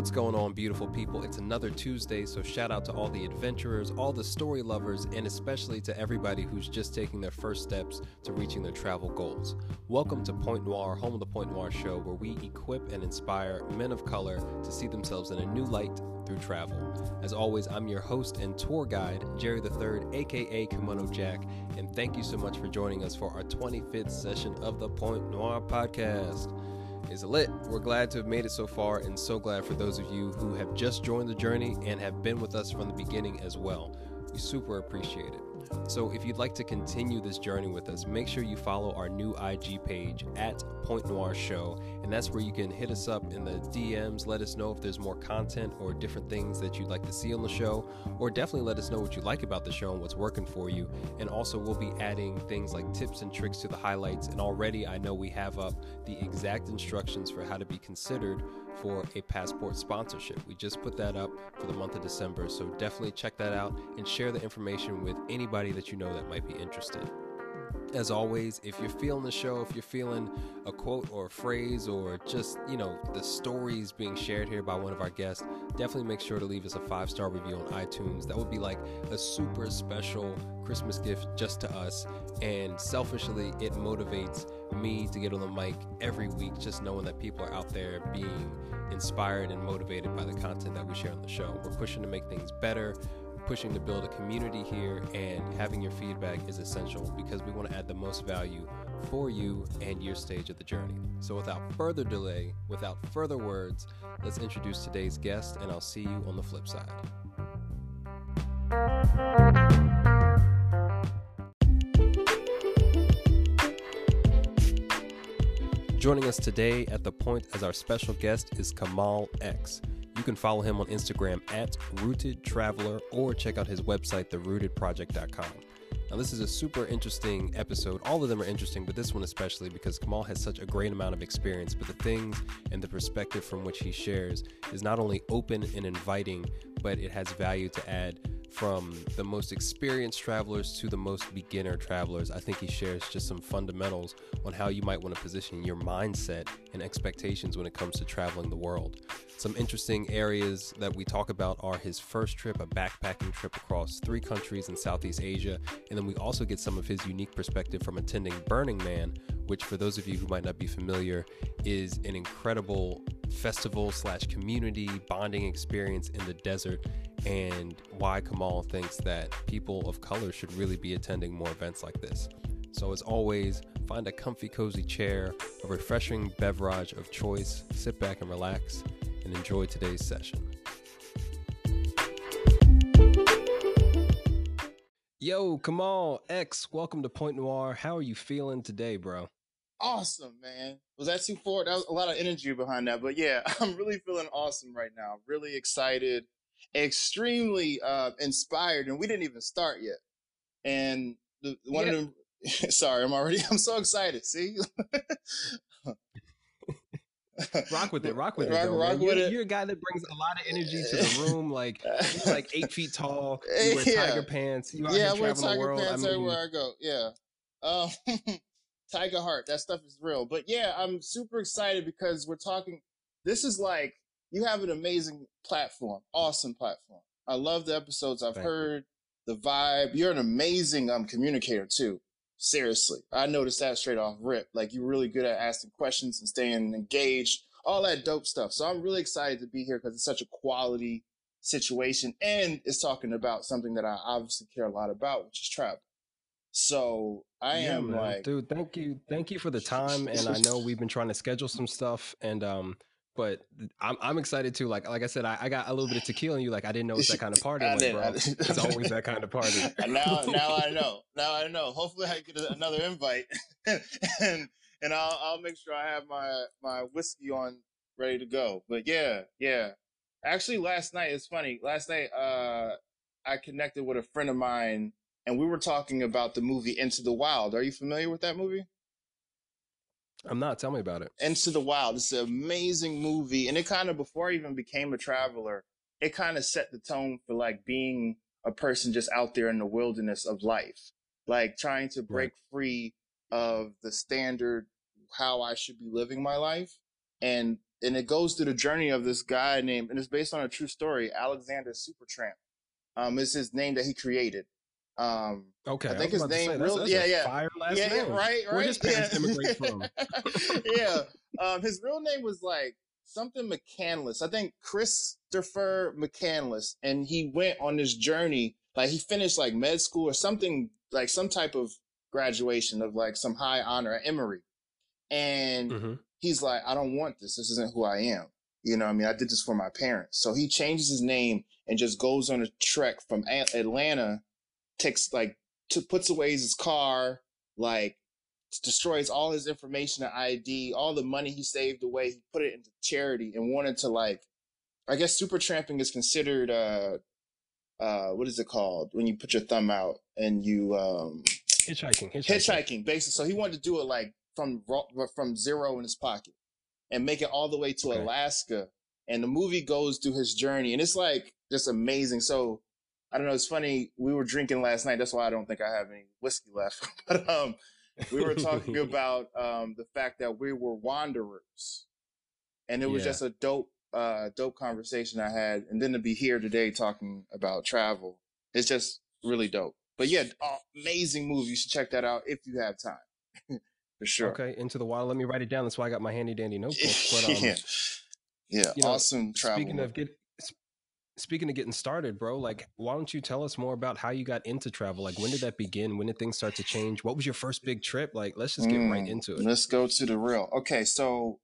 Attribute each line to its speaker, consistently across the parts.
Speaker 1: What's going on, beautiful people? It's another Tuesday, so shout out to all the adventurers, all the story lovers, and especially to everybody who's just taking their first steps to reaching their travel goals. Welcome to Point Noir, home of the Point Noir show, where we equip and inspire men of color to see themselves in a new light through travel. As always, I'm your host and tour guide, Jerry III, aka Kimono Jack, and thank you so much for joining us for our 25th session of the Point Noir podcast is lit. We're glad to have made it so far, and so glad for those of you who have just joined the journey and have been with us from the beginning as well. We super appreciate it. So, if you'd like to continue this journey with us, make sure you follow our new IG page at Point Noir Show, and that's where you can hit us up in the DMs. Let us know if there's more content or different things that you'd like to see on the show, or definitely let us know what you like about the show and what's working for you. And also, we'll be adding things like tips and tricks to the highlights. And already, I know we have up the exact instructions for how to be considered for a passport sponsorship. We just put that up for the month of December, so definitely check that out and share the information with anybody that you know that might be interested. As always, if you're feeling the show, if you're feeling a quote or a phrase or just, you know, the stories being shared here by one of our guests, definitely make sure to leave us a five star review on iTunes. That would be like a super special Christmas gift just to us. And selfishly, it motivates me to get on the mic every week, just knowing that people are out there being inspired and motivated by the content that we share on the show. We're pushing to make things better, pushing to build a community here, and having your feedback is essential because we want to add the most value for you and your stage of the journey. So, without further delay, without further words, let's introduce today's guest, and I'll see you on the flip side. Joining us today at the point as our special guest is Kamal X. You can follow him on Instagram at Rooted Traveler or check out his website, therootedproject.com. Now, this is a super interesting episode. All of them are interesting, but this one especially because Kamal has such a great amount of experience. But the things and the perspective from which he shares is not only open and inviting, but it has value to add from the most experienced travelers to the most beginner travelers. I think he shares just some fundamentals on how you might want to position your mindset and expectations when it comes to traveling the world. Some interesting areas that we talk about are his first trip, a backpacking trip across three countries in Southeast Asia. And then we also get some of his unique perspective from attending Burning Man, which, for those of you who might not be familiar, is an incredible festival slash community bonding experience in the desert and why Kamal thinks that people of color should really be attending more events like this. So, as always, find a comfy, cozy chair, a refreshing beverage of choice, sit back and relax, and enjoy today's session. Yo, Kamal X, welcome to Point Noir. How are you feeling today, bro?
Speaker 2: Awesome, man. Was that too forward? That was a lot of energy behind that. But yeah, I'm really feeling awesome right now. Really excited extremely uh, inspired, and we didn't even start yet. And the, one yeah. of them, sorry, I'm already, I'm so excited. See.
Speaker 1: Rock with it, rock with rock, it. Though, rock with you're, it. You're a guy that brings a lot of energy to the room. Like you're like eight feet tall. You wear yeah. tiger pants. You yeah, I wear tiger
Speaker 2: pants I mean, everywhere I go. Yeah. Um, tiger heart. That stuff is real. But yeah, I'm super excited because we're talking. This is like you have an amazing platform, awesome platform. I love the episodes I've Thank heard, you. the vibe. You're an amazing um, communicator too. Seriously, I noticed that straight off rip. Like you're really good at asking questions and staying engaged, all that dope stuff. So I'm really excited to be here because it's such a quality situation and it's talking about something that I obviously care a lot about, which is travel. So I yeah, am man. like,
Speaker 1: dude, thank you, thank you for the time. And I know we've been trying to schedule some stuff, and um, but I'm I'm excited too. Like like I said, I, I got a little bit of tequila in you. Like I didn't know it's that kind of party. Like, bro, it's always that kind of party.
Speaker 2: now now I know. Now I know. Hopefully I get another invite, and and I'll I'll make sure I have my my whiskey on ready to go. But yeah yeah. Actually, last night it's funny. Last night uh I connected with a friend of mine, and we were talking about the movie Into the Wild. Are you familiar with that movie?
Speaker 1: I'm not. Tell me about it.
Speaker 2: Into the Wild. It's an amazing movie. And it kind of, before I even became a traveler, it kind of set the tone for like being a person just out there in the wilderness of life, like trying to break right. free of the standard how I should be living my life and and it goes through the journey of this guy named, and it's based on a true story. Alexander Supertramp, um, is his name that he created. Um,
Speaker 1: okay,
Speaker 2: I think I his name, say, real, that's, that's yeah, yeah, yeah,
Speaker 1: name.
Speaker 2: right, right.
Speaker 1: Where his parents yeah. immigrate from?
Speaker 2: yeah, um, his real name was like something McCandless. I think Christopher McCandless, and he went on this journey. Like he finished like med school or something, like some type of graduation of like some high honor at Emory, and mm-hmm. he's like, I don't want this. This isn't who I am. You know, I mean, I did this for my parents. So he changes his name and just goes on a trek from Atlanta takes like to, puts away his car, like destroys all his information and ID, all the money he saved away, he put it into charity and wanted to like, I guess super tramping is considered, uh, uh, what is it called when you put your thumb out and you, um,
Speaker 1: hitchhiking, hitchhiking,
Speaker 2: hitchhiking, basically. So he wanted to do it like from, from zero in his pocket and make it all the way to okay. Alaska. And the movie goes through his journey and it's like just amazing. So I don't know. It's funny. We were drinking last night. That's why I don't think I have any whiskey left. but um, we were talking about um, the fact that we were wanderers, and it was yeah. just a dope, uh, dope conversation I had. And then to be here today talking about travel, it's just really dope. But yeah, amazing movie. You should check that out if you have time. For sure.
Speaker 1: Okay, Into the Wild. Let me write it down. That's why I got my handy dandy notebook. But, um,
Speaker 2: yeah, yeah, you know, awesome travel.
Speaker 1: Speaking of get, speaking of getting started, bro, like, why don't you tell us more about how you got into travel? Like, when did that begin? When did things start to change? What was your first big trip? Like, let's just get mm, right into it.
Speaker 2: Let's go to the real. Okay, so,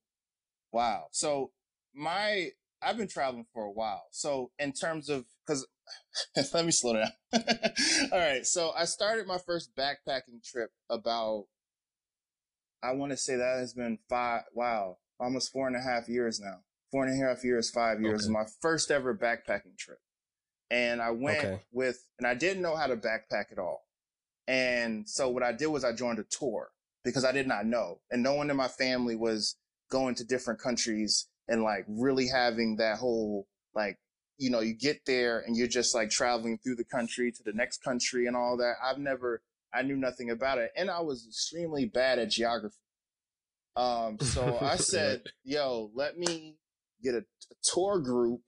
Speaker 2: wow. So, my, I've been traveling for a while. So, in terms of, because, let me slow down. All right. So, I started my first backpacking trip about, I want to say that has been five, wow, almost four and a half years now four and a half years, five years, okay. my first ever backpacking trip. And I went okay. with, and I didn't know how to backpack at all. And so what I did was I joined a tour because I did not know. And no one in my family was going to different countries and like really having that whole, like, you know, you get there and you're just like traveling through the country to the next country and all that. I've never, I knew nothing about it. And I was extremely bad at geography. Um, so I said, yo, let me get a, a tour group.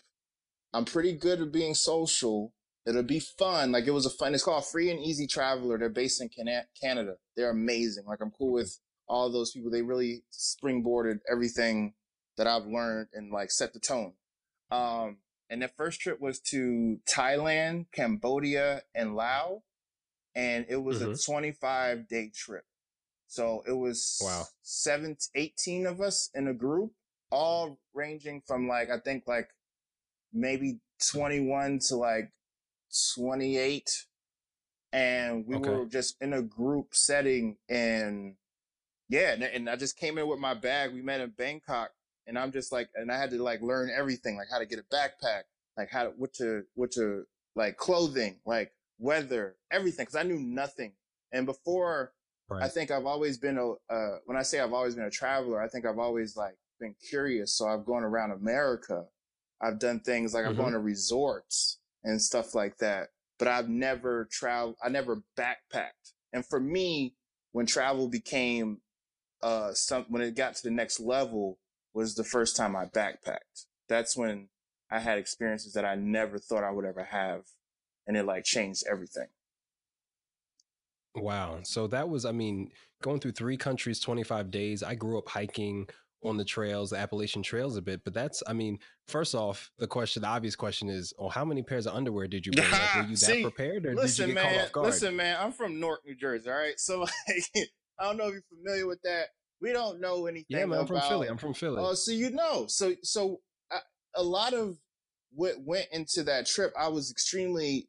Speaker 2: I'm pretty good at being social. It'll be fun. Like it was a fun. It's called Free and Easy Traveler. They're based in Canada. They're amazing. Like I'm cool with all those people. They really springboarded everything that I've learned and like set the tone. Um, and the first trip was to Thailand, Cambodia, and Laos. And it was mm-hmm. a 25 day trip. So it was
Speaker 1: wow.
Speaker 2: seven, 18 of us in a group all ranging from like, I think like maybe 21 to like 28. And we okay. were just in a group setting and yeah, and, and I just came in with my bag. We met in Bangkok and I'm just like, and I had to like learn everything, like how to get a backpack, like how to, what to, what to, like clothing, like weather, everything. Cause I knew nothing. And before, right. I think I've always been a, uh, when I say I've always been a traveler, I think I've always like been curious. So I've gone around America. I've done things like mm-hmm. I've gone to resorts and stuff like that, but I've never traveled. I never backpacked. And for me, when travel became, uh, some, when it got to the next level was the first time I backpacked. That's when I had experiences that I never thought I would ever have. And it like changed everything.
Speaker 1: Wow. So that was, I mean, going through three countries, 25 days. I grew up hiking on the trails, the Appalachian trails a bit. But that's, I mean, first off, the question, the obvious question is, oh, how many pairs of underwear did you bring? Like, were you
Speaker 2: See,
Speaker 1: that prepared or
Speaker 2: listen,
Speaker 1: did you get
Speaker 2: man,
Speaker 1: caught off guard?
Speaker 2: Listen, man, I'm from Newark, New Jersey. All right. So like, I don't know if you're familiar with that. We don't know anything.
Speaker 1: Yeah, man,
Speaker 2: I'm
Speaker 1: from Philly. I'm from Philly.
Speaker 2: Oh, so you know. So, so I, a lot of what went into that trip, I was extremely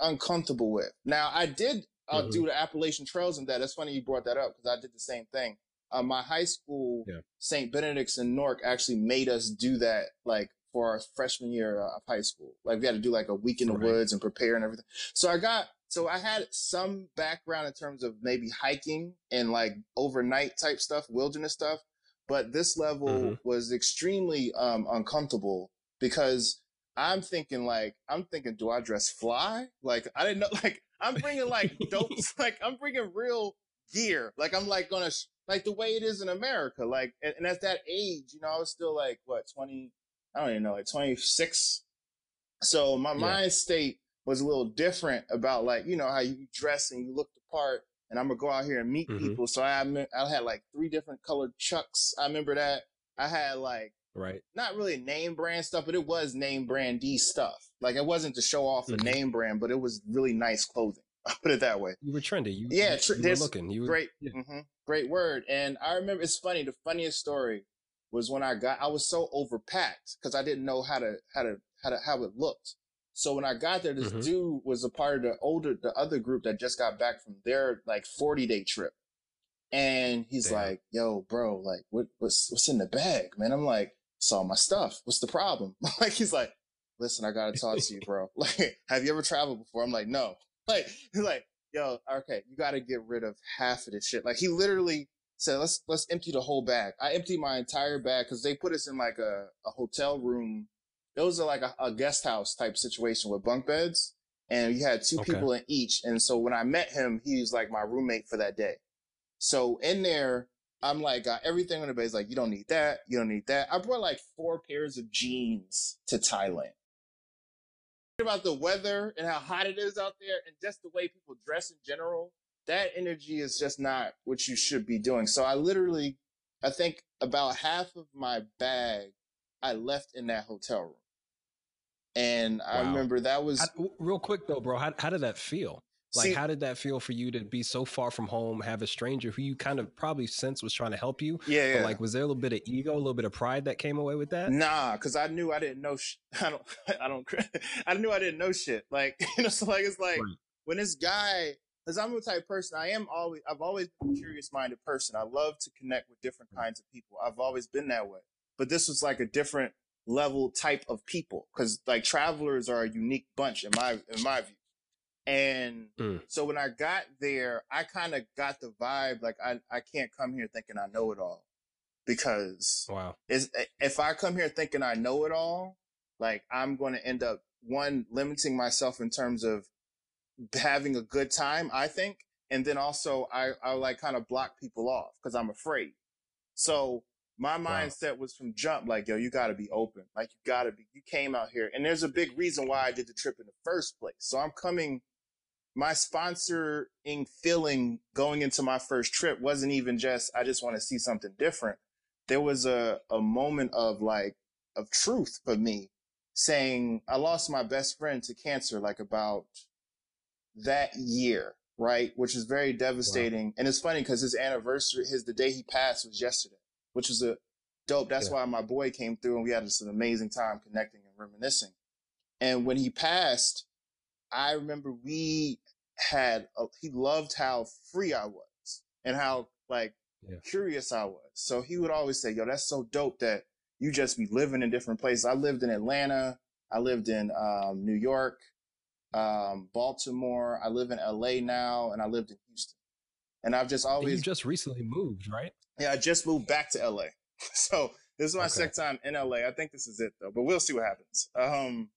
Speaker 2: uncomfortable with. Now, I did uh, mm-hmm. do the Appalachian Trails and that. That's funny you brought that up because I did the same thing uh, my high school, yeah. St. Benedict's in Newark, actually made us do that, like for our freshman year of high school. Like we had to do like a week in the right. woods and prepare and everything. So I got, so I had some background in terms of maybe hiking and like overnight type stuff, wilderness stuff. But this level mm-hmm. was extremely um, uncomfortable because I'm thinking like, I'm thinking, do I dress fly? Like I didn't know, like I'm bringing like dope, like I'm bringing real gear. Like I'm like gonna like the way it is in America. Like, and, and at that age, you know, I was still like what twenty, I don't even know, like twenty six. So my yeah. mind state was a little different about like you know how you dress and you look the part. And I'm gonna go out here and meet mm-hmm. people. So I I had like three different colored chucks. I remember that. I had like
Speaker 1: right
Speaker 2: not really name brand stuff, but it was name brandy stuff. Like it wasn't to show off mm-hmm. the name brand, but it was really nice clothing. I'll put it that way.
Speaker 1: You were trendy. You,
Speaker 2: yeah,
Speaker 1: tr- you were looking. You were,
Speaker 2: great, yeah. mm-hmm, great word. And I remember it's funny. The funniest story was when I got. I was so overpacked because I didn't know how to how to how to how it looked. So when I got there, this mm-hmm. dude was a part of the older the other group that just got back from their like forty day trip, and he's Damn. like, "Yo, bro, like what what's what's in the bag, man?" I'm like, "It's all my stuff. What's the problem?" like he's like, "Listen, I gotta talk to you, bro. Like, have you ever traveled before?" I'm like, "No." like, he's like, yo, okay, you got to get rid of half of this shit. Like, he literally said, let's let's empty the whole bag. I emptied my entire bag because they put us in like a, a hotel room. It was like a, a, guest house type situation with bunk beds, and you had two okay. people in each. And so when I met him, he was like my roommate for that day. So in there, I'm like, got everything on the bed. He's like, you don't need that. You don't need that. I brought like four pairs of jeans to Thailand about the weather and how hot it is out there and just the way people dress in general, that energy is just not what you should be doing. So I literally, I think about half of my bag I left in that hotel room. And wow. I remember that was
Speaker 1: real quick though, bro. How, how did that feel? Like, See, how did that feel for you to be so far from home, have a stranger who you kind of probably sense was trying to help you?
Speaker 2: Yeah, yeah.
Speaker 1: like, was there a little bit of ego, a little bit of pride that came away with that?
Speaker 2: Nah, because I knew I didn't know. Sh- I don't. I don't. I knew I didn't know shit. Like, you know, so like it's like right. when this guy, because I'm the type person. I am always. I've always been a curious minded person. I love to connect with different kinds of people. I've always been that way. But this was like a different level type of people because like travelers are a unique bunch in my in my view and mm. so when I got there, I kind of got the vibe like I, I can't come here thinking I know it all because
Speaker 1: wow,
Speaker 2: is if I come here thinking I know it all, like I'm going to end up one limiting myself in terms of having a good time, I think, and then also I I like kind of block people off because I'm afraid. So my mindset wow. was from jump like yo you got to be open like you got to be you came out here and there's a big reason why i did the trip in the first place so i'm coming my sponsoring feeling going into my first trip wasn't even just I just want to see something different. There was a, a moment of like of truth for me saying I lost my best friend to cancer like about that year, right? Which is very devastating. Wow. And it's funny because his anniversary, his the day he passed was yesterday, which was a dope. That's yeah. why my boy came through and we had this an amazing time connecting and reminiscing. And when he passed, I remember we had, a, he loved how free I was and how like yeah. curious I was. So he would always say, yo, that's so dope that you just be living in different places. I lived in Atlanta. I lived in um, New York, um, Baltimore. I live in LA now and I lived in Houston. And I've just always.
Speaker 1: And you just recently moved, right?
Speaker 2: Yeah, I just moved back to LA. so this is my okay. second time in LA. I think this is it though, but we'll see what happens. Um,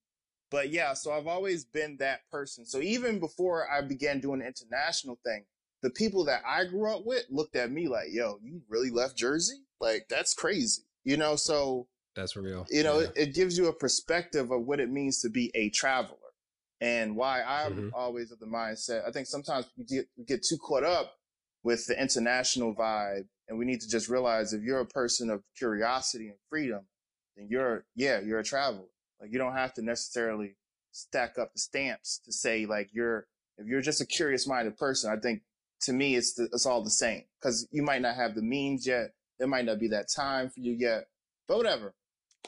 Speaker 2: but yeah, so I've always been that person. So even before I began doing the international thing, the people that I grew up with looked at me like, yo, you really left Jersey? Like, that's crazy. You know, so
Speaker 1: that's real.
Speaker 2: You know, yeah. it, it, gives you a perspective of what it means to be a traveler and why I'm mm-hmm. always of the mindset. I think sometimes we get, we get too caught up with the international vibe and we need to just realize if you're a person of curiosity and freedom, then you're, yeah, you're a traveler. Like you don't have to necessarily stack up the stamps to say like you're if you're just a curious minded person. I think to me it's the, it's all the same because you might not have the means yet. There might not be that time for you yet, but whatever.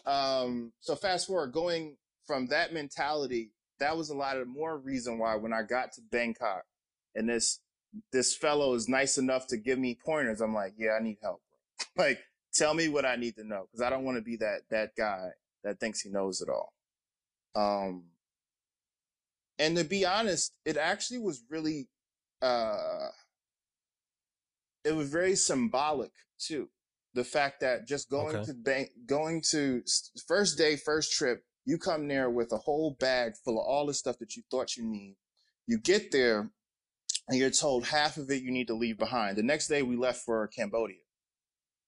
Speaker 2: Um, so fast forward, going from that mentality, that was a lot of more reason why when I got to Bangkok and this this fellow is nice enough to give me pointers, I'm like, yeah, I need help. like, tell me what I need to know because I don't want to be that that guy that thinks he knows it all. Um, and to be honest, it actually was really, uh, it was very symbolic too. The fact that just going okay. to bank, going to first day, first trip, you come there with a whole bag full of all the stuff that you thought you need. You get there and you're told half of it you need to leave behind. The next day we left for Cambodia.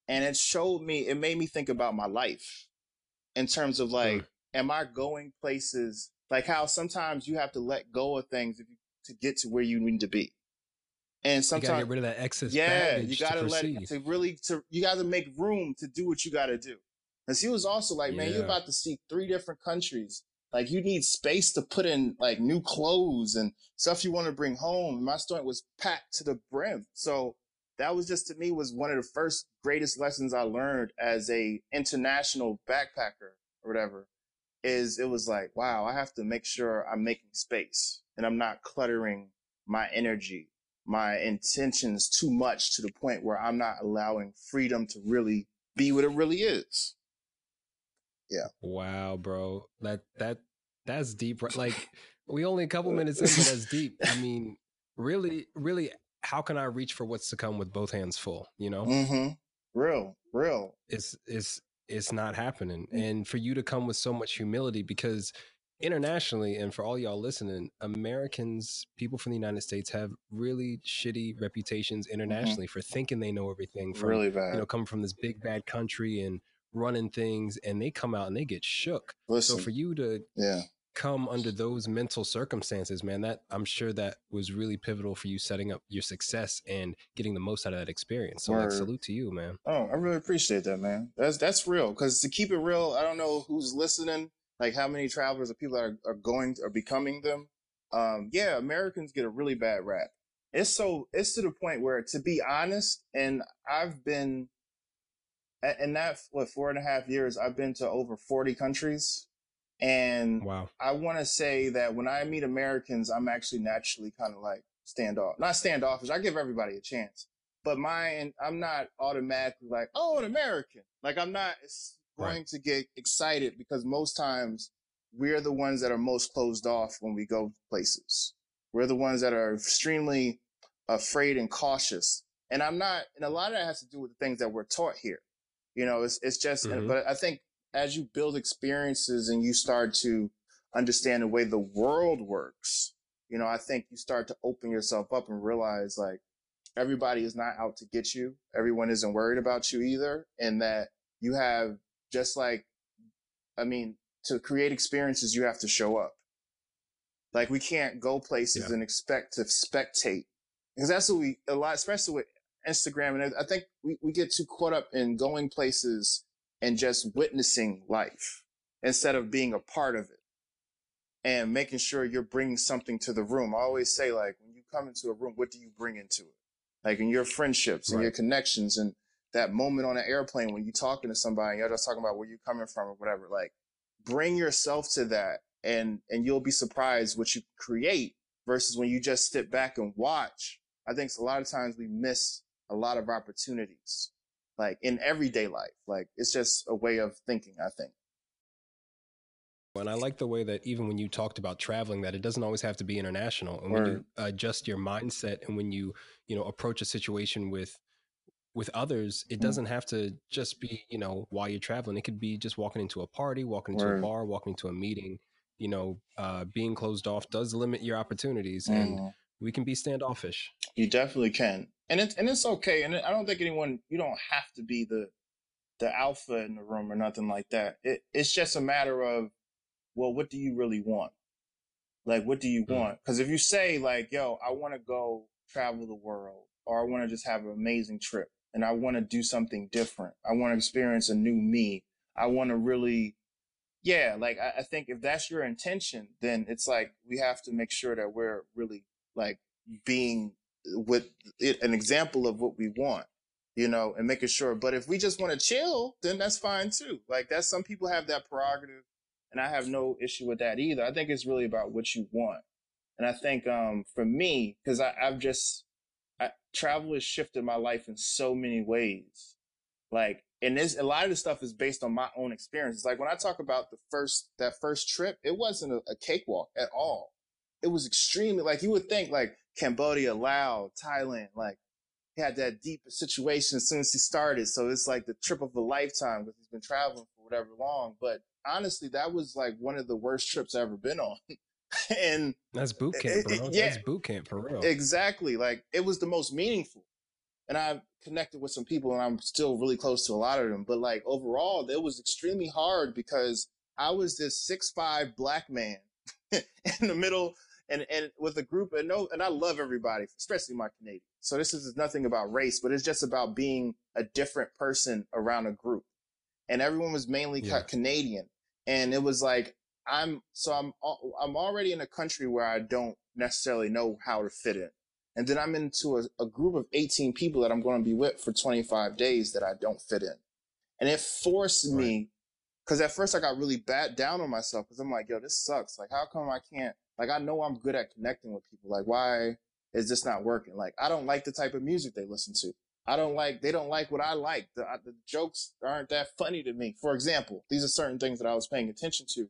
Speaker 2: And it showed me, it made me think about my life in terms of like, mm. am I going places like how sometimes you have to let go of things if you, to get to where you need to be. And sometimes
Speaker 1: you gotta get rid of that excess.
Speaker 2: Yeah, you gotta to let it to really to you gotta make room to do what you gotta do. And he was also like, man, yeah. you're about to see three different countries. Like you need space to put in like new clothes and stuff you want to bring home. My stomach was packed to the brim. So that was just to me was one of the first greatest lessons I learned as a international backpacker or whatever. Is it was like, wow, I have to make sure I'm making space and I'm not cluttering my energy, my intentions too much to the point where I'm not allowing freedom to really be what it really is. Yeah.
Speaker 1: Wow, bro. That that that's deep. Like we only a couple minutes in, but that's deep. I mean, really, really, how can I reach for what's to come with both hands full? You know,
Speaker 2: mm-hmm. real, real.
Speaker 1: It's it's it's not happening, mm. and for you to come with so much humility because internationally and for all y'all listening americans people from the united states have really shitty reputations mm-hmm. internationally mm-hmm. for thinking they know everything from
Speaker 2: really bad.
Speaker 1: you know coming from this big bad country and running things and they come out and they get shook Listen, so for you to
Speaker 2: yeah
Speaker 1: come under those mental circumstances man that i'm sure that was really pivotal for you setting up your success and getting the most out of that experience so like salute to you man
Speaker 2: oh i really appreciate that man that's that's real because to keep it real i don't know who's listening like how many travelers or people that are, are going are becoming them. Um, yeah, Americans get a really bad rap. It's so it's to the point where, to be honest, and I've been in that what four and a half years, I've been to over forty countries, and
Speaker 1: wow,
Speaker 2: I want to say that when I meet Americans, I'm actually naturally kind of like standoff, not standoffish. I give everybody a chance, but mine, I'm not automatically like, oh, an American. Like I'm not going right. to get excited because most times we're the ones that are most closed off when we go places. We're the ones that are extremely afraid and cautious. And I'm not, and a lot of that has to do with the things that we're taught here. You know, it's, it's just, mm-hmm. but I think as you build experiences and you start to understand the way the world works, you know, I think you start to open yourself up and realize like everybody is not out to get you. Everyone isn't worried about you either. And that you have just like, I mean, to create experiences, you have to show up. Like we can't go places yeah. and expect to spectate because that's what we, a lot, especially with Instagram. And I think we, we get too caught up in going places and just witnessing life instead of being a part of it and making sure you're bringing something to the room. I always say, like, when you come into a room, what do you bring into it? Like in your friendships and your connections and that moment on an airplane when you're talking to somebody, you're just talking about where you're coming from or whatever. Like, bring yourself to that, and and you'll be surprised what you create versus when you just sit back and watch. I think a lot of times we miss a lot of opportunities, like in everyday life. Like it's just a way of thinking. I think.
Speaker 1: And I like the way that even when you talked about traveling, that it doesn't always have to be international. And when you adjust your mindset and when you, you know, approach a situation with with others, it mm. doesn't have to just be, you know, while you're traveling. It could be just walking into a party, walking into a bar, walking into a meeting. You know, uh, being closed off does limit your opportunities, mm. and we can be standoffish.
Speaker 2: You definitely can, and it's and it's okay. And I don't think anyone you don't have to be the the alpha in the room or nothing like that. It, it's just a matter of, well, what do you really want? Like, what do you mm. want? Because if you say like, yo, I want to go travel the world, or I want to just have an amazing trip and I want to do something different. I want to experience a new me. I want to really, yeah, like I, I, think if that's your intention, then it's like we have to make sure that we're really like being with it, an example of what we want, you know, and making sure. But if we just want to chill, then that's fine too. Like that's some people have that prerogative, and I have no issue with that either. I think it's really about what you want. And I think um, for me, because I've just I, travel has shifted my life in so many ways. Like, and this, a lot of this stuff is based on my own experiences. Like when I talk about the first, that first trip, it wasn't a, a cakewalk at all. It was extremely, like you would think like Cambodia, Laos, Thailand, like he had that deep situation as soon as he started. So it's like the trip of a lifetime because he's been traveling for whatever long. But honestly, that was like one of the worst trips I've ever been on. and
Speaker 1: that's boot camp, bro. It, yeah, that's boot camp for real.
Speaker 2: Exactly. Like it was the most meaningful. And I connected with some people and I'm still really close to a lot of them. But like overall, it was extremely hard because I was this six five black man in the middle and, and with a group and no, and I love everybody, especially my Canadian. So this is nothing about race, but it's just about being a different person around a group. And everyone was mainly yeah. Canadian. And it was like, I'm, so I'm, I'm already in a country where I don't necessarily know how to fit in. And then I'm into a, a group of 18 people that I'm going to be with for 25 days that I don't fit in. And it forced right. me, cause at first I got really bad down on myself because I'm like, yo, this sucks. Like, how come I can't, like, I know I'm good at connecting with people. Like, why is this not working? Like, I don't like the type of music they listen to. I don't like, they don't like what I like. The, the jokes aren't that funny to me. For example, these are certain things that I was paying attention to.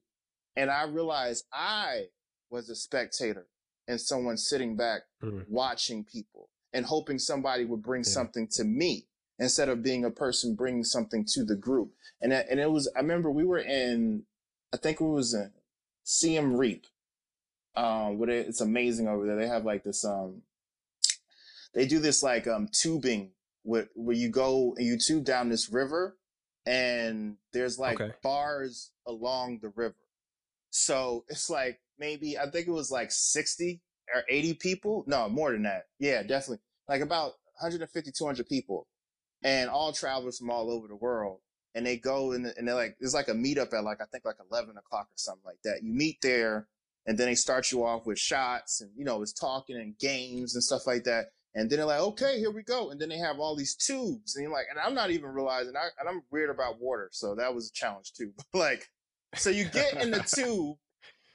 Speaker 2: And I realized I was a spectator and someone sitting back mm. watching people and hoping somebody would bring yeah. something to me instead of being a person bringing something to the group. And and it was I remember we were in I think it was in Siem Reap. Um, what it's amazing over there. They have like this um, they do this like um tubing where where you go and you tube down this river, and there's like okay. bars along the river. So it's like maybe I think it was like 60 or 80 people. No, more than that. Yeah, definitely. Like about 150, 200 people and all travelers from all over the world. And they go and, and they're like, it's like a meetup at like, I think like 11 o'clock or something like that. You meet there and then they start you off with shots and, you know, it's talking and games and stuff like that. And then they're like, okay, here we go. And then they have all these tubes and you're like, and I'm not even realizing I, and I'm weird about water. So that was a challenge too. But like, so you get in the tube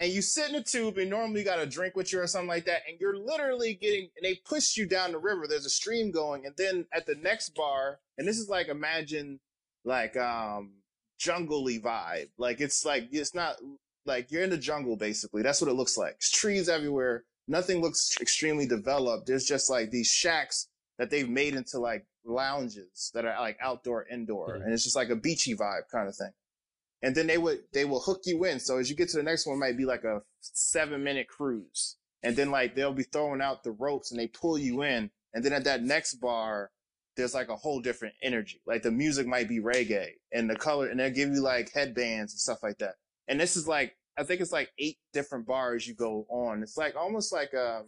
Speaker 2: and you sit in a tube and normally you got a drink with you or something like that, and you're literally getting, and they push you down the river. There's a stream going, and then at the next bar, and this is like imagine like um jungly vibe. Like it's like it's not like you're in the jungle basically. That's what it looks like. It's trees everywhere. Nothing looks extremely developed. There's just like these shacks that they've made into like lounges that are like outdoor, indoor, mm-hmm. and it's just like a beachy vibe kind of thing and then they would they will hook you in. So as you get to the next one, might be like a seven minute cruise, and then like they'll be throwing out the ropes and they pull you in, and then at that next bar, there's like a whole different energy. Like the music might be reggae, and the color, and they'll give you like headbands and stuff like that. And this is like I think it's like eight different bars you go on. It's like almost like a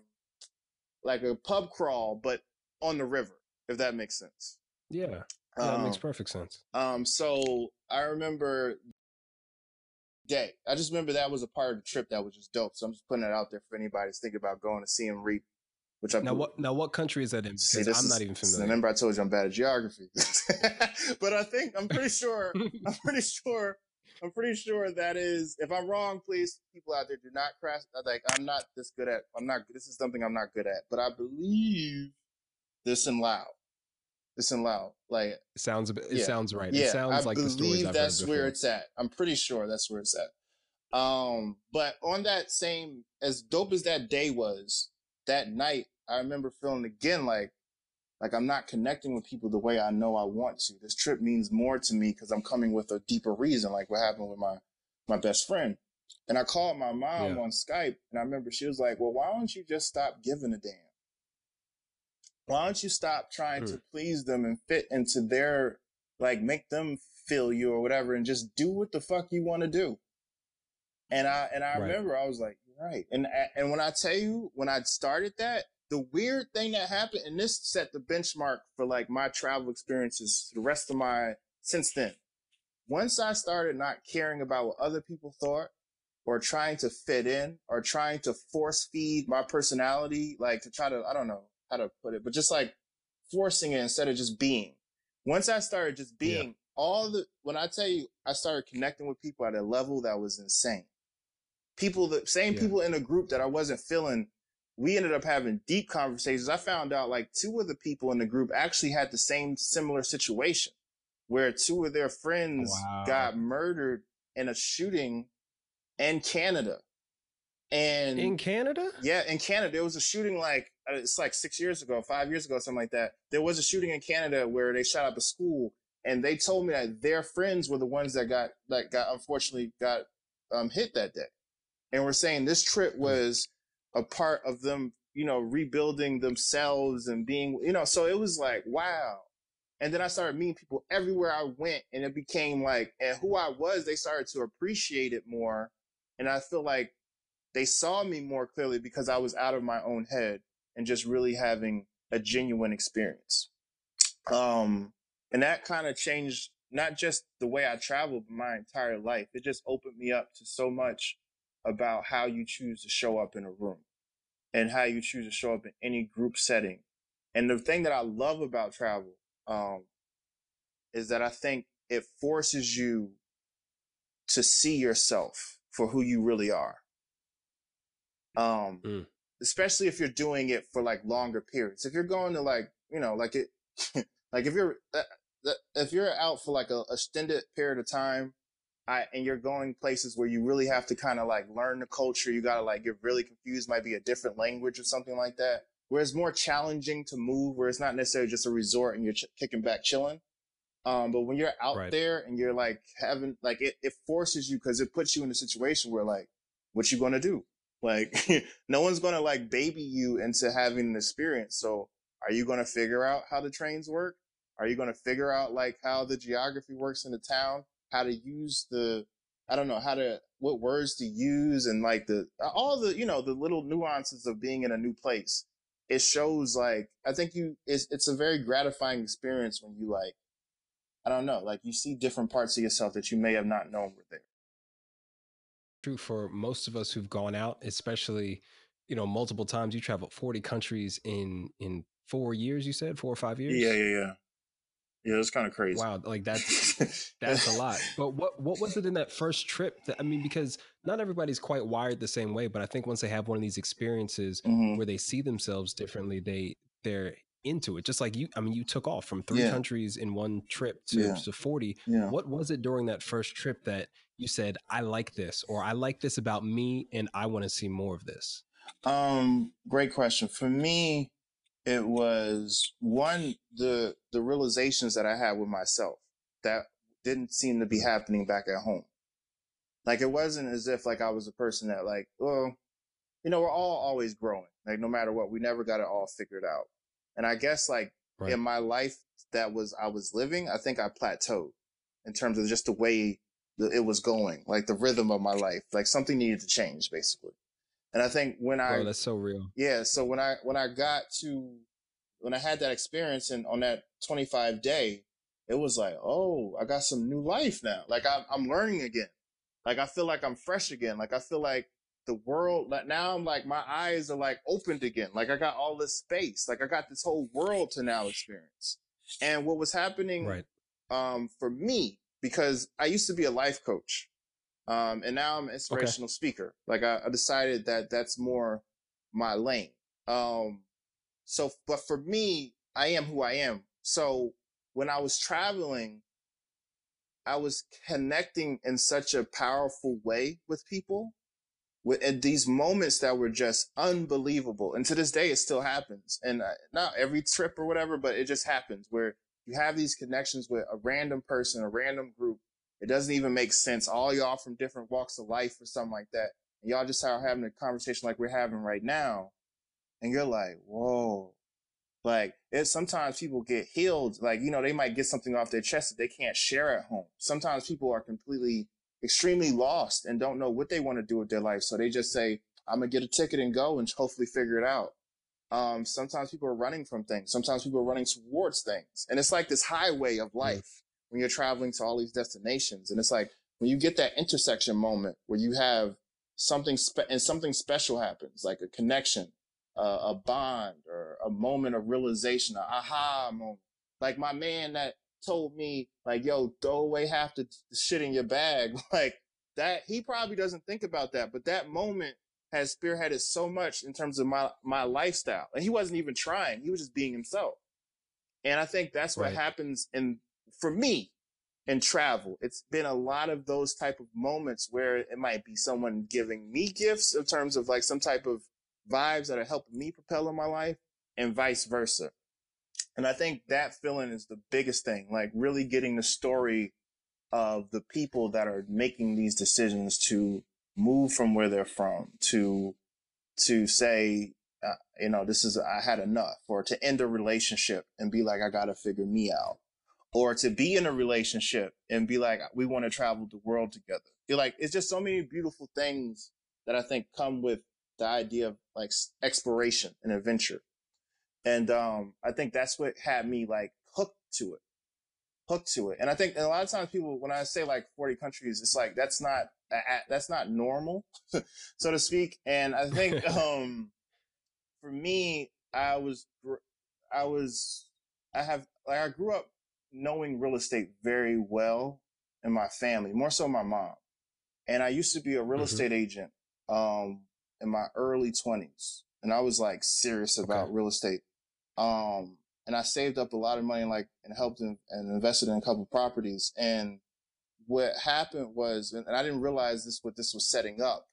Speaker 2: like a pub crawl, but on the river, if that makes sense.
Speaker 1: Yeah. That um, makes perfect sense.
Speaker 2: Um, so I remember day. I just remember that was a part of the trip that was just dope. So I'm just putting it out there for anybody that's thinking about going to Siem Reap. Which I
Speaker 1: now what now what country is that in? See, I'm is, not even familiar.
Speaker 2: Remember I told you I'm bad at geography, but I think I'm pretty sure I'm pretty sure I'm pretty sure that is. If I'm wrong, please people out there do not crash. Uh, like I'm not this good at. I'm not. This is something I'm not good at. But I believe this in Laos. This loud. Like it
Speaker 1: sounds. It yeah. sounds right. Yeah, it sounds I like the stories I've
Speaker 2: that's where it's at. I'm pretty sure that's where it's at. Um, but on that same, as dope as that day was, that night, I remember feeling again like, like I'm not connecting with people the way I know I want to. This trip means more to me because I'm coming with a deeper reason, like what happened with my, my best friend. And I called my mom yeah. on Skype and I remember she was like, well, why don't you just stop giving a damn? Why don't you stop trying mm. to please them and fit into their, like, make them feel you or whatever and just do what the fuck you want to do? And I and I right. remember I was like, right. And and when I tell you when I started that, the weird thing that happened, and this set the benchmark for like my travel experiences the rest of my since then. Once I started not caring about what other people thought or trying to fit in or trying to force feed my personality, like to try to, I don't know how to put it, but just like forcing it instead of just being. Once I started just being yeah. all the, when I tell you, I started connecting with people at a level that was insane people, the same yeah. people in a group that I wasn't feeling, we ended up having deep conversations. I found out like two of the people in the group actually had the same similar situation where two of their oh, friends wow. got murdered in a shooting in Canada. And
Speaker 1: in Canada?
Speaker 2: Yeah, in Canada. There was a shooting like, it's like six years ago, five years ago, something like that. There was a shooting in Canada where they shot up a school and they told me that their friends were the ones that got, that got, unfortunately got um, hit that day. And we're saying this trip mm. was a part of them, you know, rebuilding themselves and being, you know, so it was like, wow. And then I started meeting people everywhere I went and it became like, and who I was, they started to appreciate it more. And I feel like they saw me more clearly because I was out of my own head and just really having a genuine experience. Um, and that kind of changed not just the way I traveled, but my entire life. It just opened me up to so much about how you choose to show up in a room and how you choose to show up in any group setting. And the thing that I love about travel, um, is that I think it forces you to see yourself for who you really are. Um, mm. Especially if you're doing it for like longer periods. If you're going to like, you know, like it, like if you're, uh, if you're out for like a extended period of time, I, and you're going places where you really have to kind of like learn the culture. You gotta like get really confused. Might be a different language or something like that. Where it's more challenging to move. Where it's not necessarily just a resort and you're ch- kicking back, chilling. Um, but when you're out right. there and you're like having like it, it forces you because it puts you in a situation where like, what you gonna do? Like, no one's gonna like baby you into having an experience. So, are you gonna figure out how the trains work? Are you to figure out like how the geography works in the town, how to use the, I don't know, how to, what words to use and like the, all the, you know, the little nuances of being in a new place. It shows like, I think you, it's, it's a very gratifying experience when you like, I don't know, like you see different parts of yourself that you may have not known were there.
Speaker 1: True for most of us who've gone out, especially, you know, multiple times. You traveled 40 countries in, in four years, you said, four or five years?
Speaker 2: Yeah, yeah, yeah. Yeah, it's kind of crazy.
Speaker 1: Wow, like that's that's a lot. But what what was it in that first trip? That, I mean, because not everybody's quite wired the same way, but I think once they have one of these experiences mm-hmm. where they see themselves differently, they they're into it. Just like you, I mean, you took off from three yeah. countries in one trip to, yeah. to forty. Yeah. What was it during that first trip that you said, "I like this," or "I like this about me," and I want to see more of this?
Speaker 2: Um, great question. For me, it was one the the realizations that I had with myself that didn't seem to be happening back at home. Like it wasn't as if like I was a person that like, well, you know, we're all always growing. Like no matter what, we never got it all figured out. And I guess like right. in my life that was I was living, I think I plateaued in terms of just the way it was going, like the rhythm of my life. Like something needed to change, basically. And I think when I,
Speaker 1: oh, that's so real.
Speaker 2: Yeah. So when I, when I got to, when I had that experience and on that 25 day, it was like, oh, I got some new life now. Like I'm, I'm learning again. Like I feel like I'm fresh again. Like I feel like the world, like now I'm like, my eyes are like opened again. Like I got all this space. Like I got this whole world to now experience. And what was happening,
Speaker 1: right.
Speaker 2: um, for me, because I used to be a life coach. Um, and now I'm an inspirational okay. speaker. Like I, I, decided that that's more my lane. Um, so, but for me, I am who I am. So when I was traveling, I was connecting in such a powerful way with people with at these moments that were just unbelievable. And to this day, it still happens. And uh, not every trip or whatever, but it just happens where you have these connections with a random person, a random group it doesn't even make sense. All y'all from different walks of life or something like that. And y'all just are having a conversation like we're having right now. And you're like, whoa. Like sometimes people get healed. Like, you know, they might get something off their chest that they can't share at home. Sometimes people are completely, extremely lost and don't know what they want to do with their life. So they just say, I'm going to get a ticket and go and hopefully figure it out. Um, sometimes people are running from things. Sometimes people are running towards things. And it's like this highway of life when you're traveling to all these destinations. And it's like when you get that intersection moment where you have something spe- and something special happens, like a connection, uh, a bond, or a moment of realization, a aha moment. Like my man that told me, like, yo, throw away half the, the shit in your bag. Like that, he probably doesn't think about that, but that moment has spearheaded so much in terms of my, my lifestyle. And he wasn't even trying. He was just being himself. And I think that's what right. happens in for me in travel, it's been a lot of those type of moments where it might be someone giving me gifts in terms of like some type of vibes that are helping me propel in my life and vice versa. And I think that feeling is the biggest thing, like really getting the story of the people that are making these decisions to move from where they're from to to say uh, you know this is i had enough or to end a relationship and be like i gotta figure me out or to be in a relationship and be like we want to travel the world together. You're like it's just so many beautiful things that i think come with the idea of like exploration and adventure. And um i think that's what had me like hooked to it hooked to it. And i think a lot of times people when i say like 40 countries it's like that's not that's not normal so to speak and i think um for me, I was, I was, I have, like, I grew up knowing real estate very well in my family, more so my mom. And I used to be a real mm-hmm. estate agent, um, in my early twenties. And I was like serious about okay. real estate. Um, and I saved up a lot of money, like, and helped in, and invested in a couple properties. And what happened was, and I didn't realize this, what this was setting up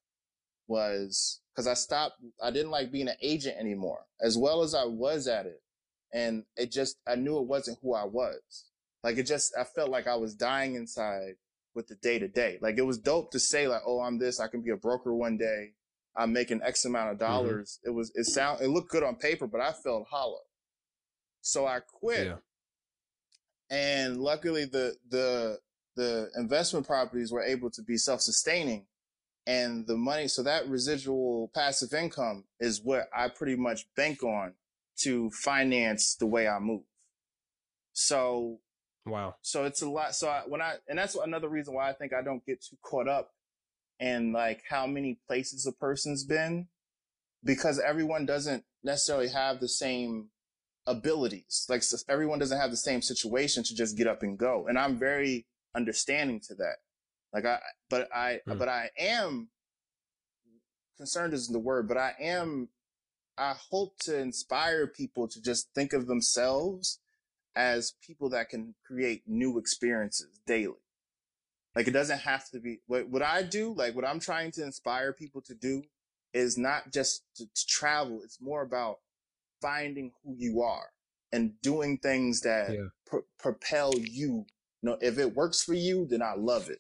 Speaker 2: was because I stopped, I didn't like being an agent anymore, as well as I was at it. And it just, I knew it wasn't who I was. Like it just, I felt like I was dying inside with the day to day. Like it was dope to say like, oh, I'm this, I can be a broker one day. I'm making X amount of mm-hmm. dollars. Mm-hmm. It was, it sound, it looked good on paper, but I felt hollow. So I quit. Yeah. And luckily the, the, the investment properties were able to be self-sustaining and the money so that residual passive income is what i pretty much bank on to finance the way i move. So
Speaker 1: wow.
Speaker 2: so it's a lot so I, when i and that's another reason why i think i don't get too caught up in like how many places a person's been because everyone doesn't necessarily have the same abilities like everyone doesn't have the same situation to just get up and go and i'm very understanding to that like I, but I, mm. but I am concerned isn't the word, but I am, I hope to inspire people to just think of themselves as people that can create new experiences daily. Like it doesn't have to be what, what I do, like what I'm trying to inspire people to do is not just to, to travel. It's more about finding who you are and doing things that yeah. pr- propel you. You know, if it works for you, then I love it.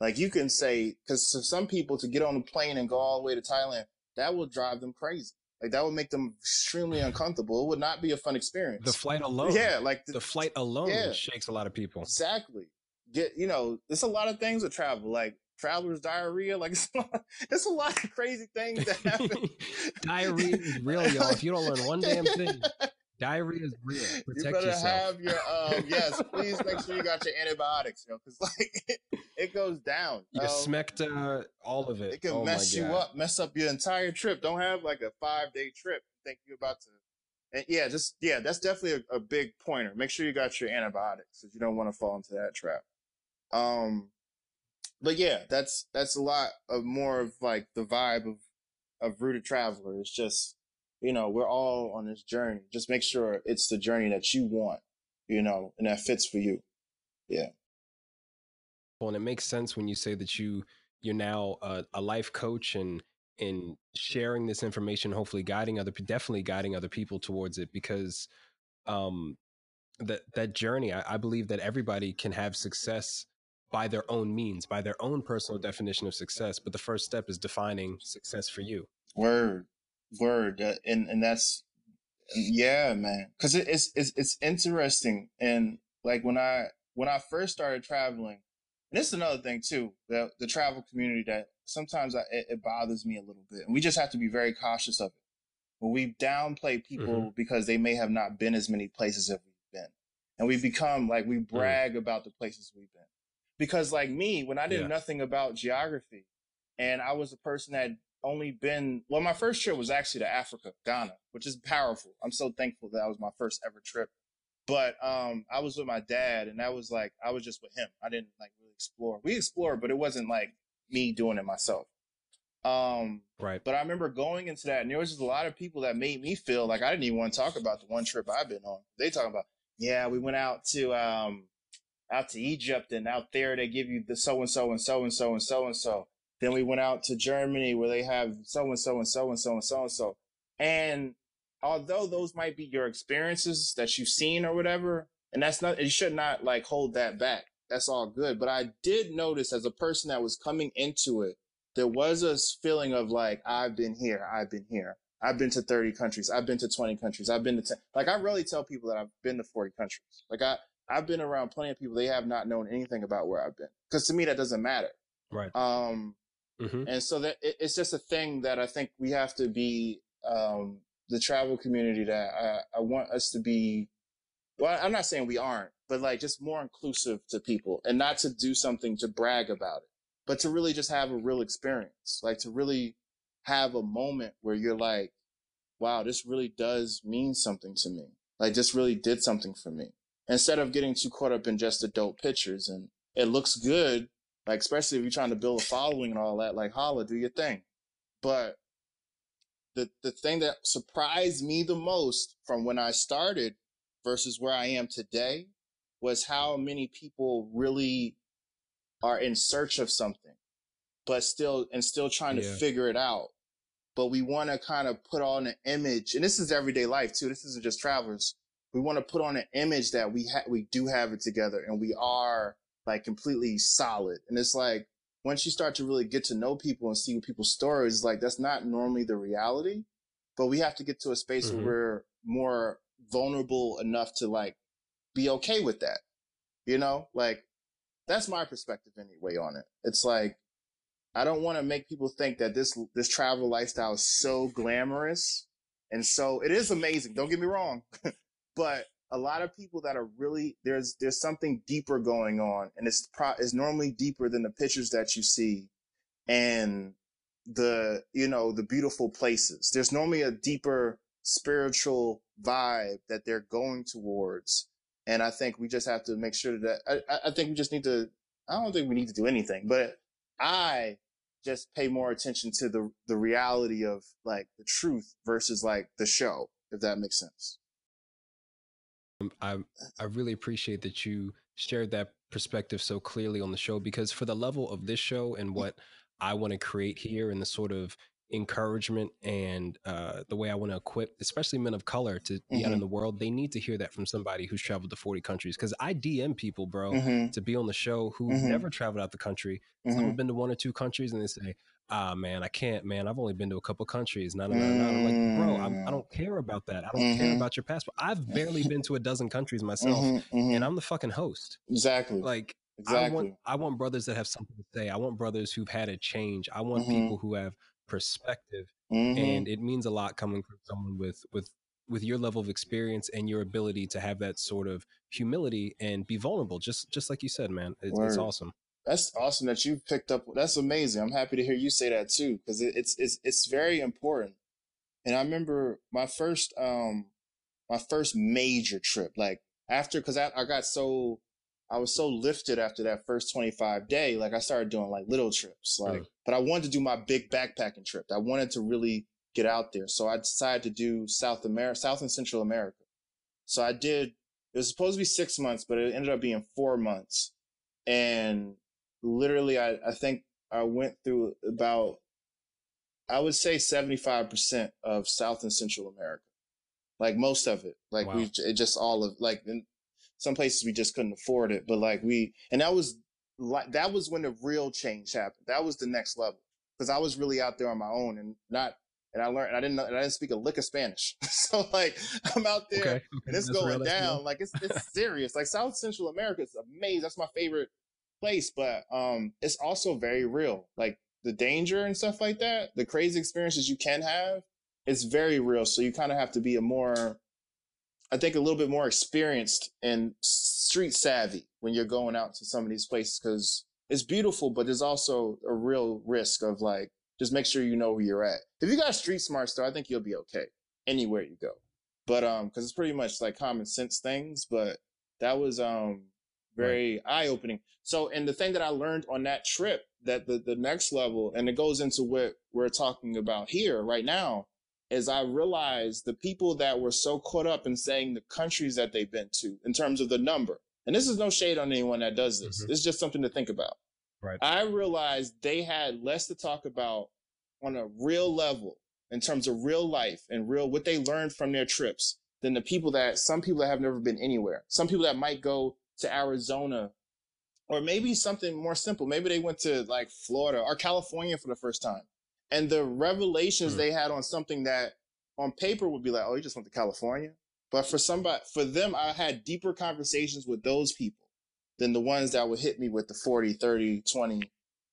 Speaker 2: Like you can say, because for some people to get on a plane and go all the way to Thailand, that will drive them crazy. Like that would make them extremely uncomfortable. It would not be a fun experience.
Speaker 1: The flight alone.
Speaker 2: Yeah, like
Speaker 1: the, the flight alone yeah, shakes a lot of people.
Speaker 2: Exactly. Get you know, there's a lot of things with travel, like traveler's diarrhea. Like it's a lot, it's a lot of crazy things that happen.
Speaker 1: diarrhea is real, y'all. If you don't learn one damn thing, Diarrhea is real. Protect you better yourself.
Speaker 2: have your um, yes. Please make sure you got your antibiotics, yo, because like it, it, goes down.
Speaker 1: Your um, smecta, all of it.
Speaker 2: It can
Speaker 1: oh
Speaker 2: mess you up, mess up your entire trip. Don't have like a five day trip. Think you're about to. And yeah, just yeah, that's definitely a, a big pointer. Make sure you got your antibiotics because you don't want to fall into that trap. Um, but yeah, that's that's a lot of more of like the vibe of of rooted traveler. It's just you know, we're all on this journey. Just make sure it's the journey that you want, you know, and that fits for you. Yeah.
Speaker 1: Well, and it makes sense when you say that you you're now a, a life coach and in sharing this information, hopefully guiding other, definitely guiding other people towards it because um, that that journey, I, I believe that everybody can have success by their own means, by their own personal definition of success. But the first step is defining success for you.
Speaker 2: Word word and and that's yeah man because it, it's it's it's interesting and like when i when i first started traveling and this is another thing too the the travel community that sometimes I, it, it, bothers me a little bit and we just have to be very cautious of it when we downplay people mm-hmm. because they may have not been as many places as we've been and we become like we mm. brag mm. about the places we've been because like me when i did yeah. nothing about geography and i was a person that only been well my first trip was actually to africa ghana which is powerful. I'm so thankful that that was my first ever trip. But um i was with my dad and that was like i was just with him. I didn't like really explore. We explored but it wasn't like me doing it myself. Um
Speaker 1: right.
Speaker 2: but i remember going into that and there was just a lot of people that made me feel like i didn't even want to talk about the one trip i've been on. They talk about yeah we went out to um out to egypt and out there they give you the so and so and so and so and so and so then we went out to Germany where they have so and so and so and so and so and so. And although those might be your experiences that you've seen or whatever, and that's not, you should not like hold that back. That's all good. But I did notice as a person that was coming into it there was a feeling of like, I've been here, I've been here. I've been to 30 countries. I've been to 20 countries. I've been to 10. Like, I really tell people that I've been to 40 countries. Like, I, I've been around plenty of people. They have not known anything about where I've been. Cause to me, that doesn't matter.
Speaker 1: Right.
Speaker 2: Um, mm-hmm. and so that it, it's just a thing that I think we have to be, um, the travel community that I, I want us to be. Well, I'm not saying we aren't, but like just more inclusive to people and not to do something to brag about it, but to really just have a real experience, like to really have a moment where you're like, wow, this really does mean something to me. Like this really did something for me. Instead of getting too caught up in just adult pictures and it looks good, like especially if you're trying to build a following and all that, like holla, do your thing. But the the thing that surprised me the most from when I started versus where I am today was how many people really are in search of something, but still and still trying yeah. to figure it out but we want to kind of put on an image, and this is everyday life too. This isn't just travelers. We want to put on an image that we ha- we do have it together, and we are like completely solid. And it's like once you start to really get to know people and see people's stories, like that's not normally the reality. But we have to get to a space mm-hmm. where we're more vulnerable enough to like be okay with that. You know, like that's my perspective anyway on it. It's like I don't want to make people think that this this travel lifestyle is so glamorous and so it is amazing. Don't get me wrong, but a lot of people that are really there's there's something deeper going on, and it's pro, is normally deeper than the pictures that you see, and the you know the beautiful places. There's normally a deeper spiritual vibe that they're going towards, and I think we just have to make sure that I, I think we just need to. I don't think we need to do anything, but I just pay more attention to the the reality of like the truth versus like the show, if that makes sense.
Speaker 1: Um, I I really appreciate that you shared that perspective so clearly on the show because for the level of this show and what I want to create here and the sort of encouragement and uh, the way I want to equip, especially men of color, to be mm-hmm. out in mm-hmm. the world. They need to hear that from somebody who's traveled to 40 countries. Because I DM people, bro, mm-hmm. to be on the show who mm-hmm. never traveled out the country. Some have mm-hmm. been to one or two countries, and they say, "Ah, man, I can't, man. I've only been to a couple countries." Not, not. I'm like, bro, I'm, I do not care about that. I don't care mm-hmm. about your passport. I've barely been to a dozen countries myself, and I'm the fucking host.
Speaker 2: Exactly.
Speaker 1: Like. Exactly. I want I want brothers that have something to say. I want brothers who've had a change. I want people who have perspective mm-hmm. and it means a lot coming from someone with with with your level of experience and your ability to have that sort of humility and be vulnerable just just like you said man it, it's awesome
Speaker 2: that's awesome that you picked up that's amazing i'm happy to hear you say that too because it, it's it's it's very important and i remember my first um my first major trip like after because I, I got so I was so lifted after that first 25 day. Like I started doing like little trips, like, mm. but I wanted to do my big backpacking trip. I wanted to really get out there. So I decided to do South America, South and Central America. So I did, it was supposed to be six months, but it ended up being four months. And literally, I, I think I went through about, I would say 75% of South and Central America. Like most of it. Like wow. we, it just all of, like, some places we just couldn't afford it, but like we, and that was like, that was when the real change happened. That was the next level because I was really out there on my own and not, and I learned, I didn't know, I didn't speak a lick of Spanish. so like, I'm out there okay. and it's That's going down. Like it's, it's serious. Like South Central America is amazing. That's my favorite place, but, um, it's also very real. Like the danger and stuff like that, the crazy experiences you can have, it's very real. So you kind of have to be a more, I think a little bit more experienced and street savvy when you're going out to some of these places because it's beautiful, but there's also a real risk of like just make sure you know where you're at. If you got street smarts though, I think you'll be okay anywhere you go. But um, because it's pretty much like common sense things. But that was um very right. eye opening. So, and the thing that I learned on that trip, that the the next level, and it goes into what we're talking about here right now, is I realized the people that were so caught up in saying the countries that they've been to in terms of the number. And this is no shade on anyone that does this. Mm-hmm. It's just something to think about.
Speaker 1: Right.
Speaker 2: I realized they had less to talk about on a real level in terms of real life and real what they learned from their trips than the people that some people that have never been anywhere. Some people that might go to Arizona or maybe something more simple. Maybe they went to like Florida or California for the first time. And the revelations mm. they had on something that on paper would be like, oh, you just went to California. But for somebody, for them, I had deeper conversations with those people than the ones that would hit me with the 40, 30, 20.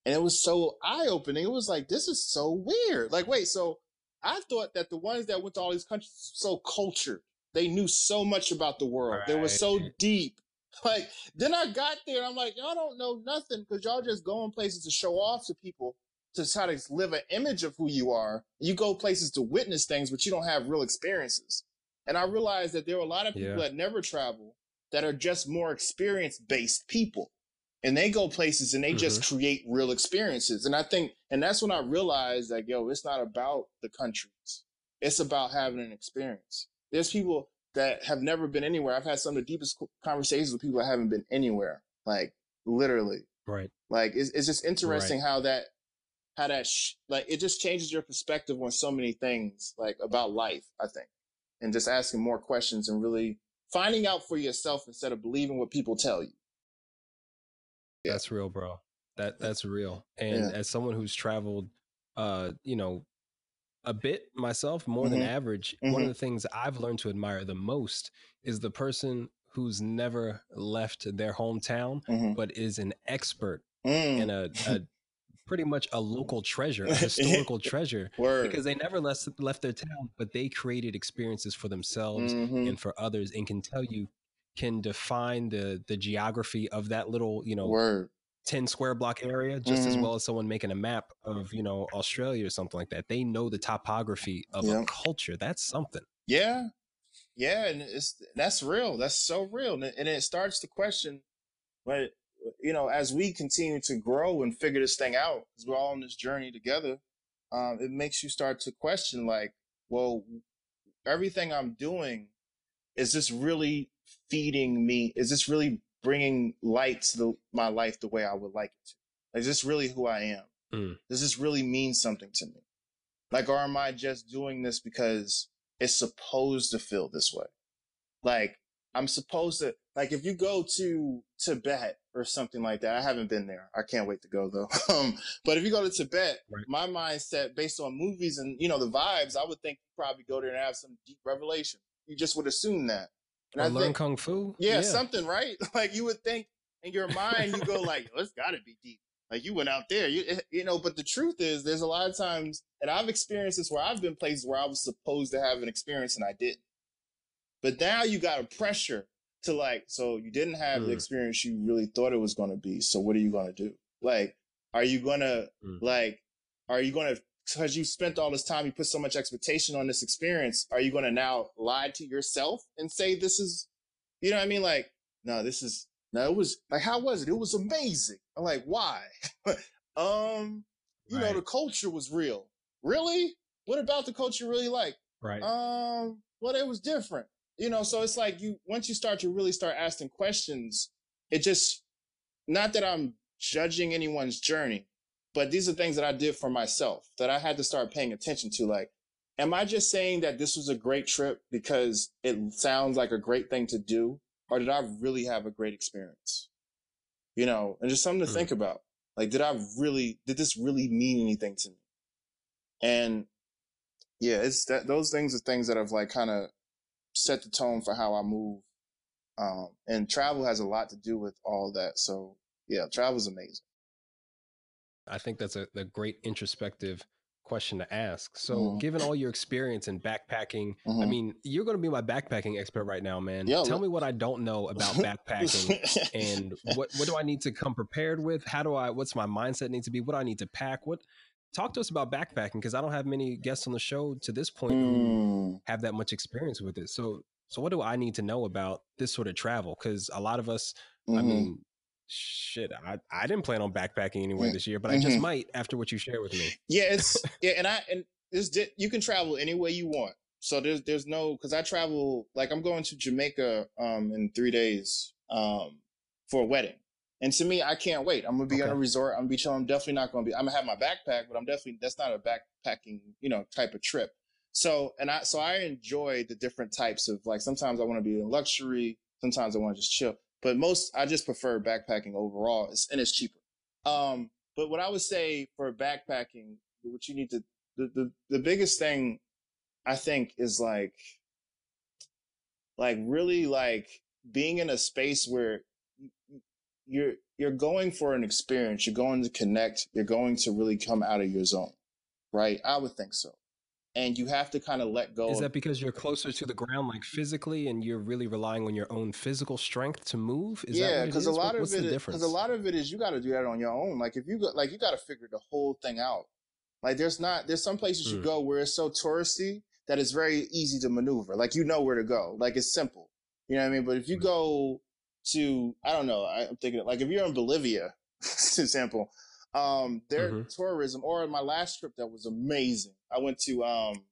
Speaker 2: And it was so eye opening. It was like, this is so weird. Like, wait, so I thought that the ones that went to all these countries so cultured. They knew so much about the world. Right. They were so deep. Like, then I got there and I'm like, y'all don't know nothing because y'all just going places to show off to people to try to live an image of who you are. You go places to witness things, but you don't have real experiences. And I realized that there are a lot of people yeah. that never travel that are just more experience based people. And they go places and they mm-hmm. just create real experiences. And I think, and that's when I realized that, yo, it's not about the countries. It's about having an experience. There's people that have never been anywhere. I've had some of the deepest conversations with people that haven't been anywhere, like literally.
Speaker 1: Right.
Speaker 2: Like it's, it's just interesting right. how that, how that, sh- like it just changes your perspective on so many things, like about life, I think. And just asking more questions and really finding out for yourself instead of believing what people tell you.
Speaker 1: Yeah. That's real, bro. That that's real. And yeah. as someone who's traveled uh, you know, a bit myself, more mm-hmm. than average, mm-hmm. one of mm-hmm. the things I've learned to admire the most is the person who's never left their hometown, mm-hmm. but is an expert mm. and a, a pretty much a local treasure, a historical treasure,
Speaker 2: Word.
Speaker 1: because they never left left their town, but they created experiences for themselves mm-hmm. and for others, and can tell you, can define the the geography of that little you know
Speaker 2: Word.
Speaker 1: 10 square block area just mm-hmm. as well as someone making a map of you know australia or something like that. They know the topography of a culture. That's something.
Speaker 2: Yeah. Yeah and it's that's real. That's so real and it, and it starts to question but you know as we continue to grow and figure this thing out because we're all on this journey together um, it makes you start to question like well everything i'm doing is this really feeding me? Is this really bringing light to the, my life the way I would like it to? Like, is this really who I am? Mm. Does this really mean something to me? Like, or am I just doing this because it's supposed to feel this way? Like, I'm supposed to, like, if you go to Tibet or something like that, I haven't been there. I can't wait to go though. um, but if you go to Tibet, right. my mindset based on movies and, you know, the vibes, I would think you probably go there and have some deep revelation. You just would assume that.
Speaker 1: And or I learn think, kung fu.
Speaker 2: Yeah, yeah, something, right? Like you would think in your mind, you go like, oh, "It's got to be deep." Like you went out there, you eh, you know. But the truth is, there's a lot of times, and I've experienced this where I've been places where I was supposed to have an experience and I didn't. But now you got a pressure to like, so you didn't have mm. the experience you really thought it was going to be. So what are you going to do? Like, are you going to mm. like, are you going to because you spent all this time, you put so much expectation on this experience, are you going to now lie to yourself and say this is, you know what I mean? Like, no, this is, no, it was like, how was it? It was amazing. I'm like, why? um, you right. know, the culture was real. Really? What about the culture really like?
Speaker 1: Right.
Speaker 2: Um, well, it was different. You know, so it's like you, once you start to really start asking questions, it just, not that I'm judging anyone's journey, but these are things that I did for myself that I had to start paying attention to. Like, am I just saying that this was a great trip because it sounds like a great thing to do? Or did I really have a great experience? You know, and just something to mm. think about. Like, did I really, did this really mean anything to me? And yeah, it's that, those things are things that have like kind of set the tone for how I move. Um, and travel has a lot to do with all that. So yeah, travel is amazing.
Speaker 1: I think that's a, a great introspective question to ask. So, mm-hmm. given all your experience in backpacking, mm-hmm. I mean, you're going to be my backpacking expert right now, man. Yo, Tell me what I don't know about backpacking and what what do I need to come prepared with? How do I what's my mindset need to be? What do I need to pack? What talk to us about backpacking because I don't have many guests on the show to this point mm. who have that much experience with it. So, so what do I need to know about this sort of travel? Because a lot of us, mm-hmm. I mean, shit, I, I didn't plan on backpacking anywhere mm, this year, but mm-hmm. I just might after what you shared with me.
Speaker 2: Yeah, it's yeah, and I and this you can travel any way you want. So there's there's no because I travel like I'm going to Jamaica um in three days um for a wedding. And to me, I can't wait. I'm gonna be okay. on a resort. I'm gonna be chilling. I'm definitely not gonna be. I'm gonna have my backpack, but I'm definitely that's not a backpacking, you know, type of trip. So and I so I enjoy the different types of like sometimes I want to be in luxury, sometimes I want to just chill. But most I just prefer backpacking overall, it's, and it's cheaper. Um, but what I would say for backpacking, what you need to the, the the biggest thing I think is like like really like being in a space where you're you're going for an experience, you're going to connect, you're going to really come out of your zone. Right? I would think so and you have to kind of let go.
Speaker 1: Is that because you're closer to the ground, like physically, and you're really relying on your own physical strength to move?
Speaker 2: Is yeah, because a lot What's of it, because a lot of it is you got to do that on your own. Like if you go, like you got to figure the whole thing out. Like there's not, there's some places mm. you go where it's so touristy that it's very easy to maneuver. Like you know where to go. Like it's simple. You know what I mean? But if you mm. go to, I don't know, I, am thinking like if you're in Bolivia, for example, um, their mm-hmm. tourism, or my last trip that was amazing. I went to um,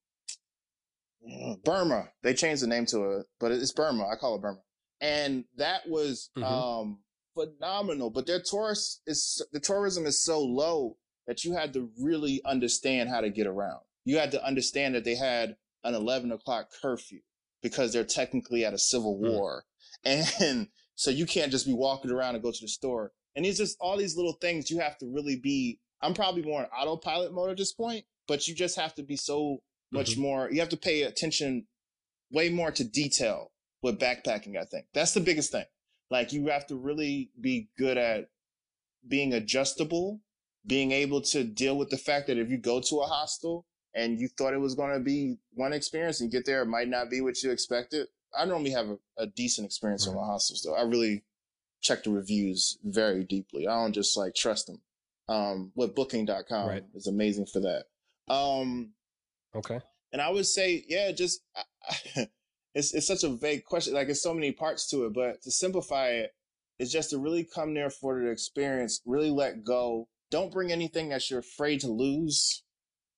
Speaker 2: Burma. They changed the name to it, but it's Burma. I call it Burma, and that was mm-hmm. um, phenomenal. But their tourist is the tourism is so low that you had to really understand how to get around. You had to understand that they had an eleven o'clock curfew because they're technically at a civil mm. war, mm. and so you can't just be walking around and go to the store and it's just all these little things you have to really be. I'm probably more in autopilot mode at this point, but you just have to be so much mm-hmm. more. You have to pay attention way more to detail with backpacking. I think that's the biggest thing. Like you have to really be good at being adjustable, being able to deal with the fact that if you go to a hostel and you thought it was going to be one experience and you get there, it might not be what you expected. I normally have a, a decent experience right. in my hostels though. I really check the reviews very deeply. I don't just like trust them. Um, with booking.com right. is amazing for that. Um,
Speaker 1: okay.
Speaker 2: And I would say, yeah, just, it's, it's such a vague question. Like it's so many parts to it, but to simplify it, it's just to really come there for the experience, really let go. Don't bring anything that you're afraid to lose.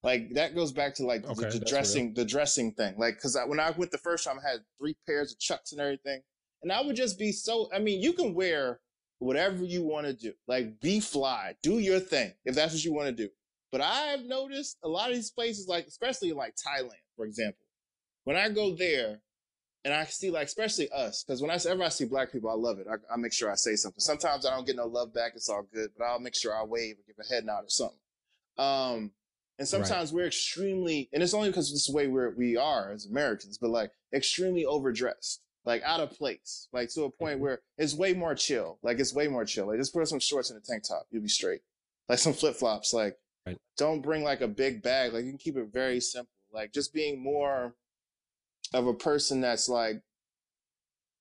Speaker 2: Like that goes back to like okay, the, the dressing, real. the dressing thing. Like, cause I, when I went the first time, I had three pairs of chucks and everything. And I would just be so, I mean, you can wear whatever you want to do. Like be fly, do your thing if that's what you want to do. But I've noticed a lot of these places, like, especially like Thailand, for example, when I go there and I see like, especially us, because when I, whenever I see black people, I love it. I, I, make sure I say something. Sometimes I don't get no love back. It's all good, but I'll make sure I wave or give a head nod or something. Um, and sometimes right. we're extremely, and it's only because this the way we're, we are as Americans, but like extremely overdressed like out of place, like to a point mm-hmm. where it's way more chill. Like it's way more chill. Like just put some shorts and a tank top, you'll be straight. Like some flip flops. Like right. don't bring like a big bag. Like you can keep it very simple. Like just being more of a person that's like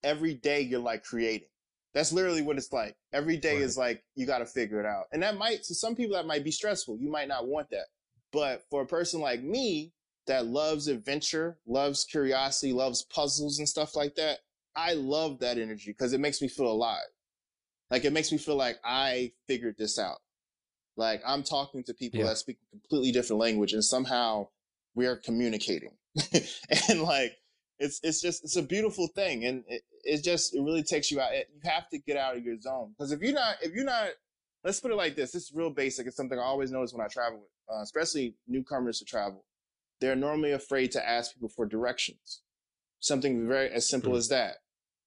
Speaker 2: every day you're like creating. That's literally what it's like. Every day right. is like you got to figure it out, and that might to some people that might be stressful. You might not want that, but for a person like me that loves adventure, loves curiosity, loves puzzles and stuff like that, I love that energy because it makes me feel alive. Like it makes me feel like I figured this out. Like I'm talking to people yeah. that speak a completely different language and somehow we are communicating. and like it's it's just it's a beautiful thing and it, it just it really takes you out. It, you have to get out of your zone because if you're not if you're not let's put it like this. This is real basic. It's something I always notice when I travel with, uh, especially newcomers to travel they're normally afraid to ask people for directions. Something very as simple mm. as that.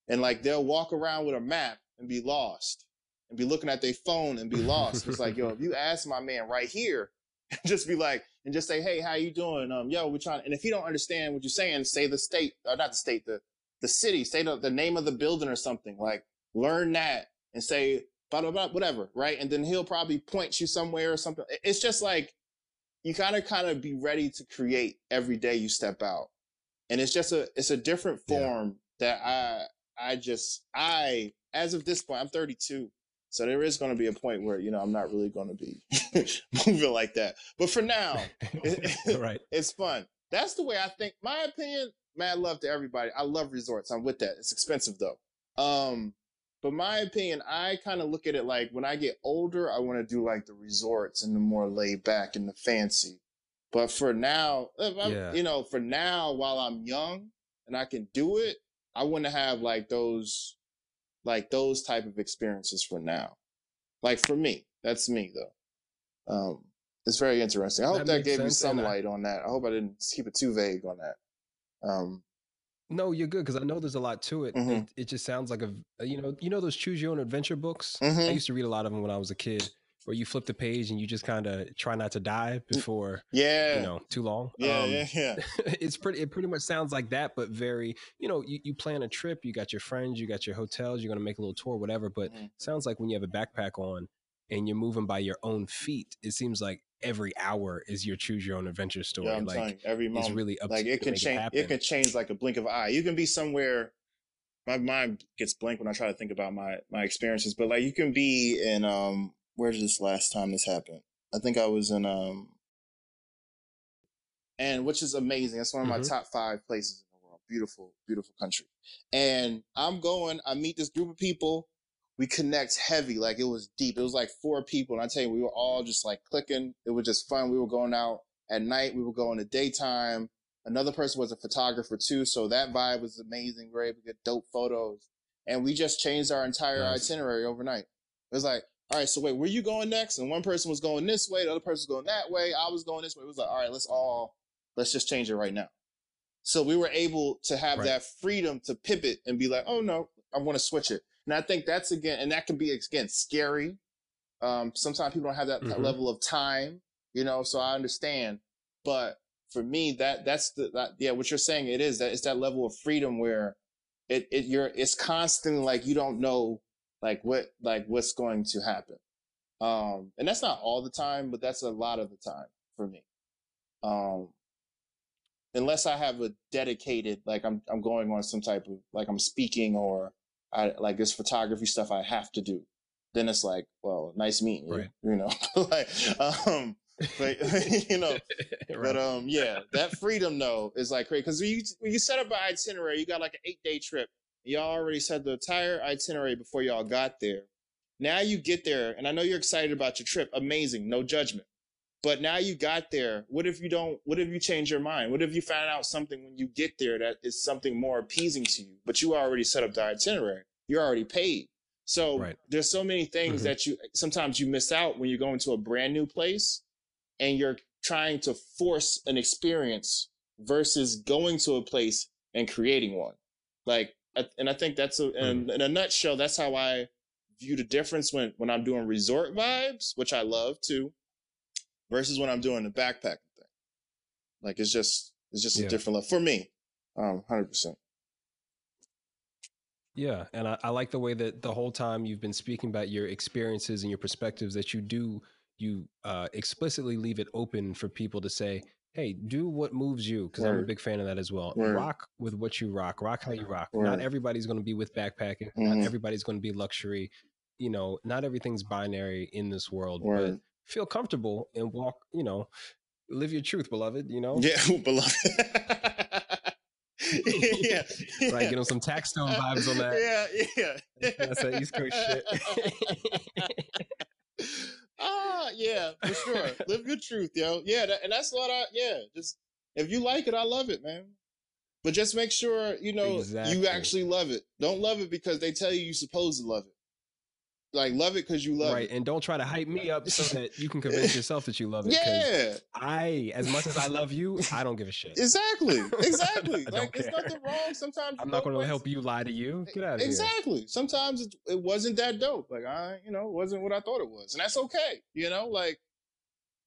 Speaker 2: And like they'll walk around with a map and be lost and be looking at their phone and be lost. it's like, yo, if you ask my man right here, just be like, and just say, hey, how you doing? Um, yo, we're trying. And if you don't understand what you're saying, say the state, or not the state, the the city, say the, the name of the building or something. Like learn that and say blah blah blah, whatever, right? And then he'll probably point you somewhere or something. It's just like you gotta kind of be ready to create every day you step out. And it's just a it's a different form yeah. that I I just I as of this point, I'm 32. So there is going to be a point where, you know, I'm not really going to be moving like that. But for now, it, right. it's fun. That's the way I think. My opinion, mad love to everybody. I love resorts. I'm with that. It's expensive though. Um, but my opinion, I kind of look at it like when I get older, I want to do like the resorts and the more laid back and the fancy. But for now, yeah. you know, for now, while I'm young and I can do it, I want to have like those, like those type of experiences for now. Like for me, that's me though. Um, it's very interesting. I hope that, that gave sense, you some light I... on that. I hope I didn't keep it too vague on that. Um,
Speaker 1: No, you're good because I know there's a lot to it.
Speaker 2: Mhm.
Speaker 1: it. It just sounds like a you know you know those choose your own adventure books. I
Speaker 2: Mhm.
Speaker 1: used to read a lot of them when I was a kid, where you flip the page and you just kind of try not to die before
Speaker 2: Yeah.
Speaker 1: you know too long.
Speaker 2: yeah,
Speaker 1: Um,
Speaker 2: yeah, yeah.
Speaker 1: it's pretty. It pretty much sounds like that, but very. You know, you, you plan a trip. You got your friends. You got your hotels. You're gonna make a little tour, whatever. But
Speaker 2: Mhm.
Speaker 1: sounds like when you have a backpack on and you're moving by your own feet, it seems like every hour is your choose your own adventure story.
Speaker 2: Yeah, I'm
Speaker 1: like
Speaker 2: every
Speaker 1: it's
Speaker 2: moment.
Speaker 1: really up
Speaker 2: like it can change.
Speaker 1: happen.
Speaker 2: It can change like a blink of an eye. You can be somewhere. My mind gets blank when I try to think about my my experiences, but like you can be in um. Where's this last time this happened? I think I was in um. And which is amazing. That's one of my
Speaker 1: Mhm.
Speaker 2: top five places in the world. Beautiful, beautiful country. And I'm going. I meet this group of people. We connect heavy, like it was deep. It was like four people, and I tell you, we were all just like clicking. It was just fun. We were going out at night. We were going in the daytime. Another person was a photographer too, so that vibe was amazing. Great. We were able to get dope photos, and we just changed our entire
Speaker 1: Nice.
Speaker 2: itinerary overnight. It was like, all right, so wait, where you going next? And one person was going this way, the other person was going that way. I was going this way. It was like, all right, let's all let's just change it right now. So we were able to have
Speaker 1: Right.
Speaker 2: that freedom to pivot and be like, oh no, I want to switch it. And I think that's again, and that can be again scary. Um, sometimes people don't have that, that
Speaker 1: Mhm.
Speaker 2: level of time, you know. So I understand, but for me, that that's the that, yeah, what you're saying it is that it's that level of freedom where it it you're it's constantly like you don't know like what like what's going to happen. Um, and that's not all the time, but that's a lot of the time for me. Um, unless I have a dedicated, like I'm, I'm going on some type of, like I'm speaking or I like this photography stuff I have to do. Then it's like, well, nice meeting you,
Speaker 1: Right.
Speaker 2: you know, like, um, but you know,
Speaker 1: Right.
Speaker 2: but um, yeah, that freedom though is like crazy because you when you set up an itinerary, you got like an eight day trip. Y'all already set the entire itinerary before y'all got there. Now you get there, and I know you're excited about your trip. Amazing, no judgment. But now you got there. What if you don't? What if you change your mind? What if you found out something when you get there that is something more appeasing to you? But you already set up the itinerary. You're already paid. So
Speaker 1: Right.
Speaker 2: there's so many things
Speaker 1: Mhm.
Speaker 2: that you sometimes you miss out when you're going to a brand new place and you're trying to force an experience versus going to a place and creating one. Like, and I think that's a, in, in a nutshell, that's how I view the difference when, when I'm doing resort vibes, which I love too, versus when I'm doing the backpacking thing. Like, it's just, it's just a different level for me. Um, 100%.
Speaker 1: Yeah, and I, I like the way that the whole time you've been speaking about your experiences and your perspectives that you do you uh, explicitly leave it open for people to say, "Hey, do what moves you," because I'm a big fan of that as well.
Speaker 2: Word.
Speaker 1: Rock with what you rock, rock how you rock.
Speaker 2: Word.
Speaker 1: Not everybody's going to be with backpacking.
Speaker 2: Mhm.
Speaker 1: Not everybody's going to be luxury. You know, not everything's binary in this world. But
Speaker 2: Word.
Speaker 1: Feel comfortable and walk. You know, live your truth, beloved. You know,
Speaker 2: Yeah, beloved. yeah, yeah.
Speaker 1: right? Get on some tax stone vibes on that.
Speaker 2: Yeah, yeah.
Speaker 1: That's that East Coast shit.
Speaker 2: ah, yeah, for sure. Live your truth, yo. Yeah, that, and that's what I. Yeah, just if you like it, I love it, man. But just make sure you know
Speaker 1: Exactly.
Speaker 2: you actually love it. Don't love it because they tell you you're supposed to love it. Like love it because you love
Speaker 1: right
Speaker 2: it. Right.
Speaker 1: And don't try to hype me up so that you can convince yourself that you love it.
Speaker 2: Yeah,
Speaker 1: i as much as i love you i don't give a shit
Speaker 2: exactly, exactly. Like
Speaker 1: care.
Speaker 2: nothing wrong. Sometimes
Speaker 1: i'm not going to
Speaker 2: places-
Speaker 1: help you lie to you get out of here
Speaker 2: exactly. Sometimes it, it wasn't that dope. Like I, you know, it wasn't what I thought it was, and that's okay. You know, like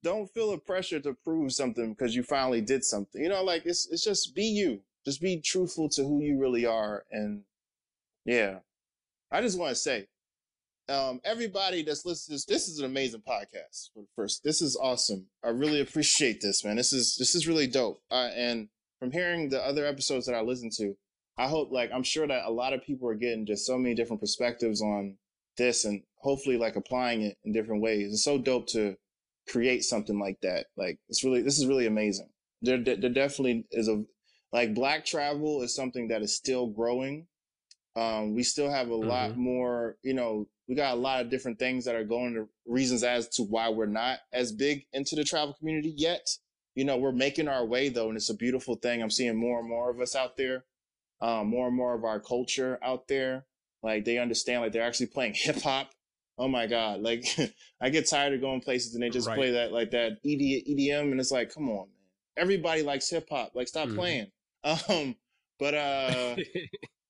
Speaker 2: don't feel the pressure to prove something because you finally did something. You know, like it's it's just be you. Just be truthful to who you really are, and yeah. I just want to say, um, everybody that's listening, to this, this is an amazing podcast. For First, this is awesome. I really appreciate this, man. This is this is really dope. Uh, and from hearing the other episodes that I listened to, I hope like I'm sure that a lot of people are getting just so many different perspectives on this and hopefully like applying it in different ways. It's so dope to create something like that. Like it's really this is really amazing. There there there definitely is a like black travel is something that is still growing. Um, we still have a lot more, you know, we got a lot of different things that are going to reasons as to why we're not as big into the travel community yet. You know, we're making our way though, and it's a beautiful thing. I'm seeing more and more of us out there um, more and more of our culture out there. Like they understand, like they're actually playing hip hop. Oh my god! Like I get tired of going places and they just
Speaker 1: Right.
Speaker 2: play that like that ED, EDM, and it's like, come on, man. Everybody likes hip hop. Like stop
Speaker 1: Mhm.
Speaker 2: playing. Um, But uh,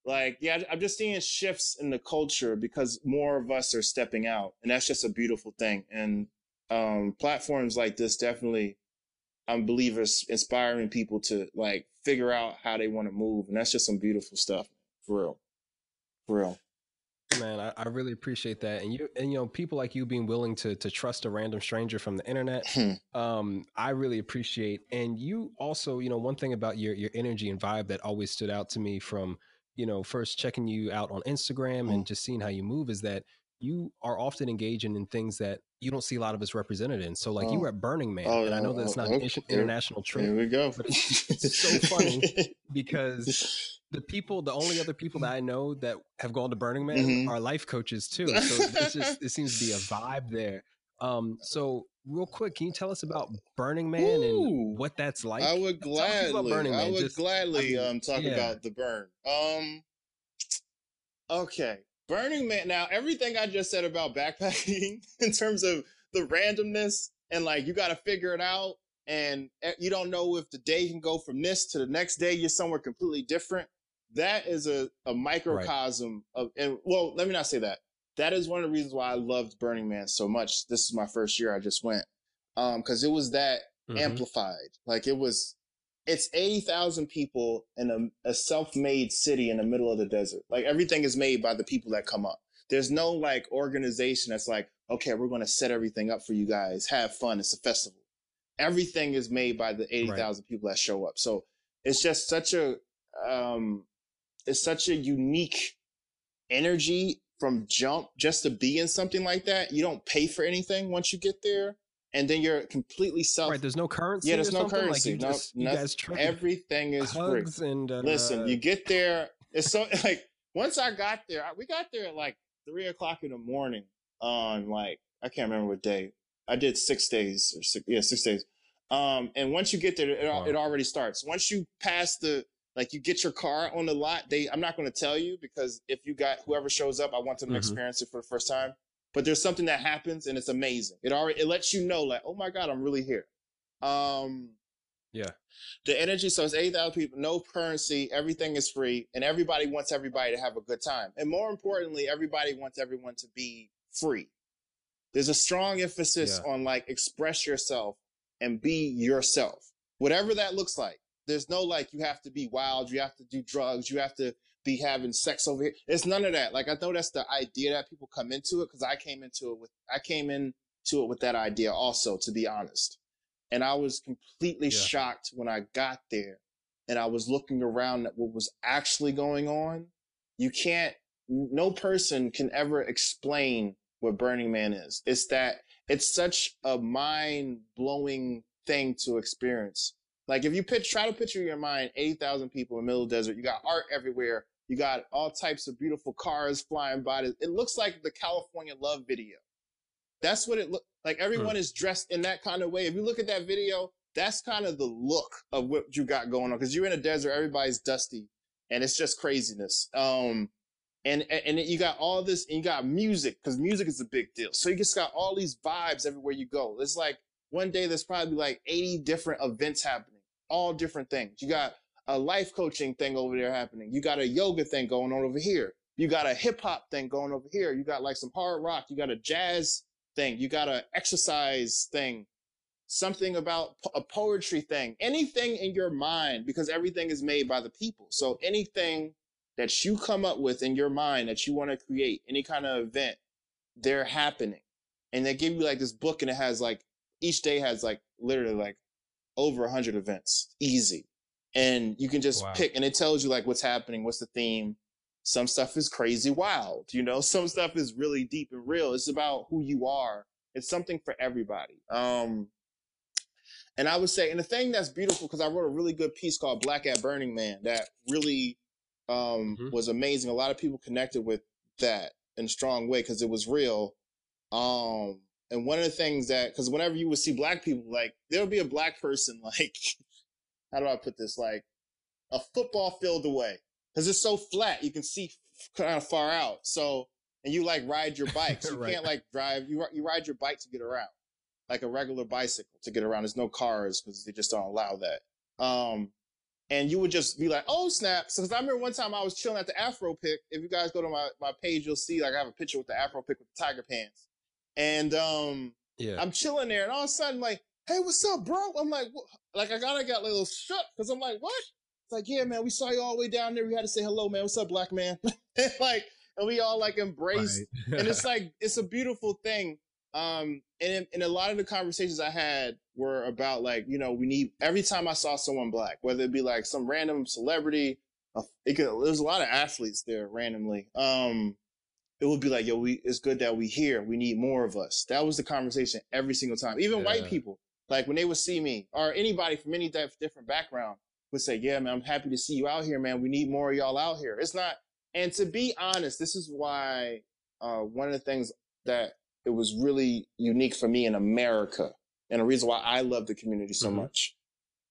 Speaker 2: like yeah, I'm just seeing shifts in the culture because more of us are stepping out, and that's just a beautiful thing. And um, platforms like this definitely, I believe, is inspiring people to like figure out how they want to move, and that's just some beautiful stuff, for real, for real.
Speaker 1: Man, I, I, really appreciate that, and you and you know people like you being willing to to trust a random stranger from the internet. Um, I really appreciate, and you also, you know, one thing about your your energy and vibe that always stood out to me from you know first checking you out on Instagram and just seeing how you move is that you are often engaging in things that you don't see a lot of us represented in. So, like oh. you were at Burning Man, oh, and I know that it's not an international trip.
Speaker 2: Here we go.
Speaker 1: But it's, it's so funny because the people, the only other people that I know that have gone to Burning Man mm-hmm. are life coaches too. So it's just it seems to be a vibe there. Um, so real quick, can you tell us about Burning Man Ooh, and what that's like?
Speaker 2: I would gladly. I would just, gladly I mean, um talk yeah. about the burn. Um, okay, Burning Man. Now, everything I just said about backpacking in terms of the randomness and like you got to figure it out, and eh, you don't know if the day can go from this to the next day. You're somewhere completely different. That is a, a microcosm right. of, and well, let me not say that. That is one of the reasons why I loved Burning Man so much. This is my first year I just went. Um, cause it was that mm-hmm. amplified. Like it was, it's 80,000 people in a, a self-made city in the middle of the desert. Like everything is made by the people that come up. There's no like organization that's like, okay, we're going to set everything up for you guys. Have fun. It's a festival. Everything is made by the 80,000 right. people that show up. So it's just such a, um, it's such a unique energy from jump just to be in something like that. You don't pay for anything once you get there and then you're completely self.
Speaker 1: Right, there's no currency.
Speaker 2: Yeah, there's no currency. Like no, just, guys everything is free. And uh, listen, you get there. It's so like once I got there, we got there at like three o'clock in the morning on like I can't remember what day. I did six days or six, yeah, six days. Um, and once you get there, it, wow. it already starts. Once you pass the like you get your car on the lot, they I'm not going to tell you because if you got whoever shows up, I want them to mm-hmm. experience it for the first time but there's something that happens and it's amazing. It already it lets you know like, oh my god, I'm really here. Um,
Speaker 1: yeah.
Speaker 2: The energy, so it's 8,000 people, no currency, everything is free, and everybody wants everybody to have a good time. And more importantly, everybody wants everyone to be free. There's a strong emphasis yeah. on like express yourself and be yourself, whatever that looks like. There's no like, you have to be wild, you have to do drugs, you have to be having sex over here. It's none of that. Like I know that's the idea that people come into it because I came into it with I came into it with that idea also, to be honest. And I was completely yeah. shocked when I got there and I was looking around at what was actually going on. You can't no person can ever explain what Burning Man is. It's that it's such a mind blowing thing to experience. Like if you pitch, try to picture in your mind 80,000 people in the middle of the desert, you got art everywhere, you got all types of beautiful cars flying by. It looks like the California Love video. That's what it look like. Everyone hmm. is dressed in that kind of way. If you look at that video, that's kind of the look of what you got going on. Cause you're in a desert, everybody's dusty and it's just craziness. Um, and, and you got all this and you got music because music is a big deal. So you just got all these vibes everywhere you go. It's like one day there's probably like 80 different events happening, all different things. You got a life coaching thing over there happening. You got a yoga thing going on over here. You got a hip hop thing going over here. You got like some hard rock. You got a jazz thing. You got a exercise thing. Something about a poetry thing. Anything in your mind, because everything is made by the people. So anything that you come up with in your mind that you want to create, any kind of event, they're happening. And they give you like this book and it has like, each day has like literally like over a hundred events. Easy. And you can just wow. pick and it tells you like what's happening what's the theme. Some stuff is crazy wild you know? Some stuff is really deep and real. It's about who you are. It's something for everybody. Um and i would say and the thing that's beautiful because i wrote a really good piece called black at burning man that really um mm-hmm. was amazing. A lot of people connected with that in a strong way because it was real. Um and one of the things that because whenever you would see black people like there'll be a black person like how do I put this? Like a football field away because it's so flat. You can see kind of far out. So, and you like ride your bike. So you right. can't like drive, you, you ride your bike to get around like a regular bicycle to get around. There's no cars because they just don't allow that. Um, and you would just be like, "Oh snap!" Because I remember one time I was chilling at the Afro Pick. If you guys go to my my page, you'll see like I have a picture with the Afro Pick with the tiger pants, and um,
Speaker 1: Yeah.
Speaker 2: I'm chilling there, and all of a sudden, like, "Hey, what's up, bro?" I'm like, what? like I gotta got a little shook because I'm like, "What?" It's like, "Yeah, man, we saw you all the way down there. We had to say hello, man. What's up, black man?" like, and we all like embraced
Speaker 1: Right.
Speaker 2: and it's like it's a beautiful thing um and and a lot of the conversations i had were about like you know we need every time i saw someone black whether it be like some random celebrity it could, there's a lot of athletes there randomly um it would be like yo we it's good that we here. We need more of us. That was the conversation every single time. Even white people like when they would see me or anybody from any different background would say yeah man i'm happy to see you out here man. We need more of y'all out here. It's not and to be honest, this is why uh, one of the things that it was really unique for me in America, and the reason why I love the community so
Speaker 1: Mhm.
Speaker 2: much.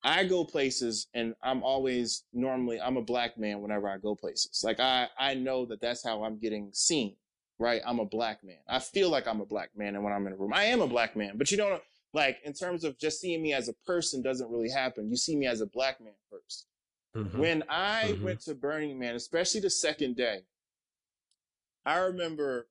Speaker 2: I go places, and I'm always normally I'm a black man whenever I go places. Like I I know that that's how I'm getting seen, right? I'm a black man. I feel like I'm a black man, and when I'm in a room, I am a black man. But you don't like in terms of just seeing me as a person doesn't really happen. You see me as a black man first.
Speaker 1: Mhm.
Speaker 2: When I
Speaker 1: Mhm.
Speaker 2: went to Burning Man, especially the second day, I remember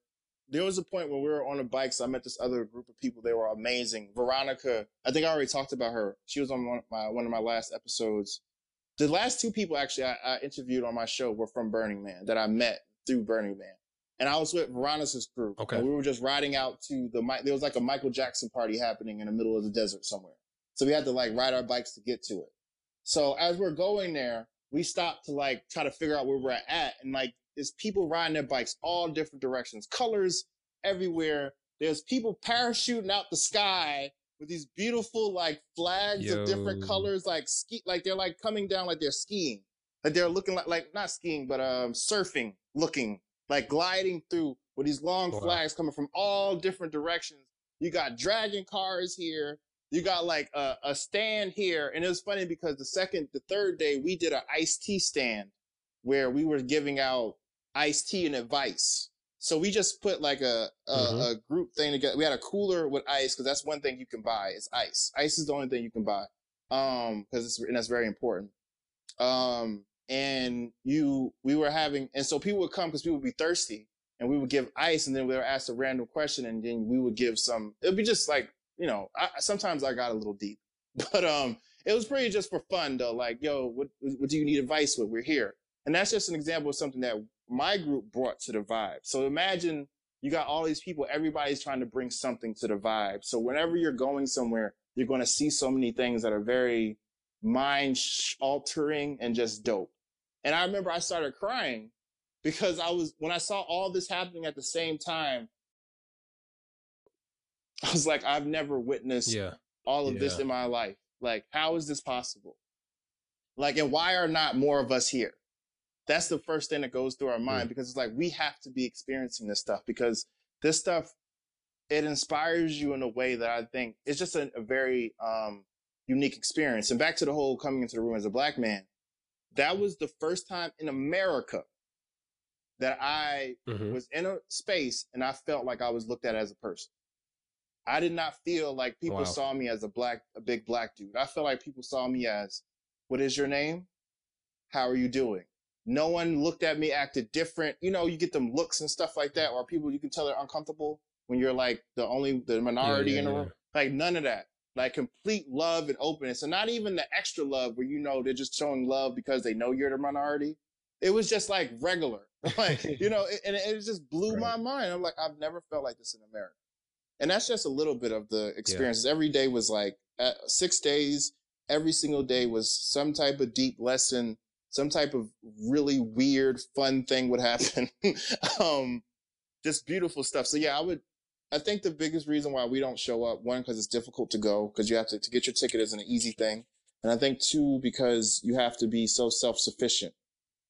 Speaker 2: there was a point when we were on the bikes. I met this other group of people. They were amazing. Veronica, I think I already talked about her. She was on one of my, one of my last episodes. The last two people actually I, I interviewed on my show were from Burning Man that I met through Burning Man. And I was with Veronica's group.
Speaker 1: Okay.
Speaker 2: And we were just riding out to the, there was like a Michael Jackson party happening in the middle of the desert somewhere. So we had to like ride our bikes to get to it. So as we're going there, we stopped to like try to figure out where we're at. And like, there's people riding their bikes all different directions, colors everywhere. There's people parachuting out the sky with these beautiful like flags of different colors, like ski, like they're like coming down like they're skiing. Like they're looking like, like not skiing, but um surfing looking, like gliding through with these long
Speaker 1: Wow.
Speaker 2: flags coming from all different directions. You got dragon cars here. You got like a, a stand here. And it was funny because the second, the third day, we did an iced tea stand where we were giving out iced tea and advice. So we just put like a, a,
Speaker 1: Mhm.
Speaker 2: a group thing together. We had a cooler with ice because that's one thing you can buy is ice. Ice is the only thing you can buy. Um, cause it's, and that's very important. Um, and you, we were having, and so people would come because people would be thirsty and we would give ice and then we were asked a random question and then we would give some, it'd be just like, you know, I, sometimes I got a little deep, but, um, it was pretty just for fun though. Like, yo, what, what do you need advice with? We're here. And that's just an example of something that my group brought to the vibe. So imagine you got all these people, everybody's trying to bring something to the vibe. So whenever you're going somewhere, you're going to see so many things that are very mind altering and just dope. And I remember I started crying because I was, when I saw all this happening at the same time, I was like, I've never witnessed
Speaker 1: Yeah.
Speaker 2: all of this in my life. Like, how is this possible? Like, and why are not more of us here? That's the first thing that goes through our mind because it's like we have to be experiencing this stuff because this stuff it inspires you in a way that I think it's just a, a very um, unique experience. And back to the whole coming into the room as a black man, that was the first time in America that I
Speaker 1: Mhm.
Speaker 2: was in a space and I felt like I was looked at as a person. I did not feel like people
Speaker 1: Wow.
Speaker 2: saw me as a black, a big black dude. I felt like people saw me as, what is your name? How are you doing? No one looked at me, acted different. You know, you get them looks and stuff like that, or people you can tell they're uncomfortable when you're like the only, the minority
Speaker 1: yeah,
Speaker 2: in the
Speaker 1: yeah.
Speaker 2: room. Like none of that. Like complete love and openness. And not even the extra love where you know they're just showing love because they know you're the minority. It was just like regular. Like, you know, it, and it just blew my mind. I'm like, I've never felt like this in America. And that's just a little bit of the experiences. Every day was like uh, six days. Every single day was some type of deep lesson, some type of really weird, fun thing would happen. um, just beautiful stuff. So yeah, I would, I think the biggest reason why we don't show up, one, because it's difficult to go, because you have to, to get your ticket isn't an easy thing. And I think two, because you have to be so self-sufficient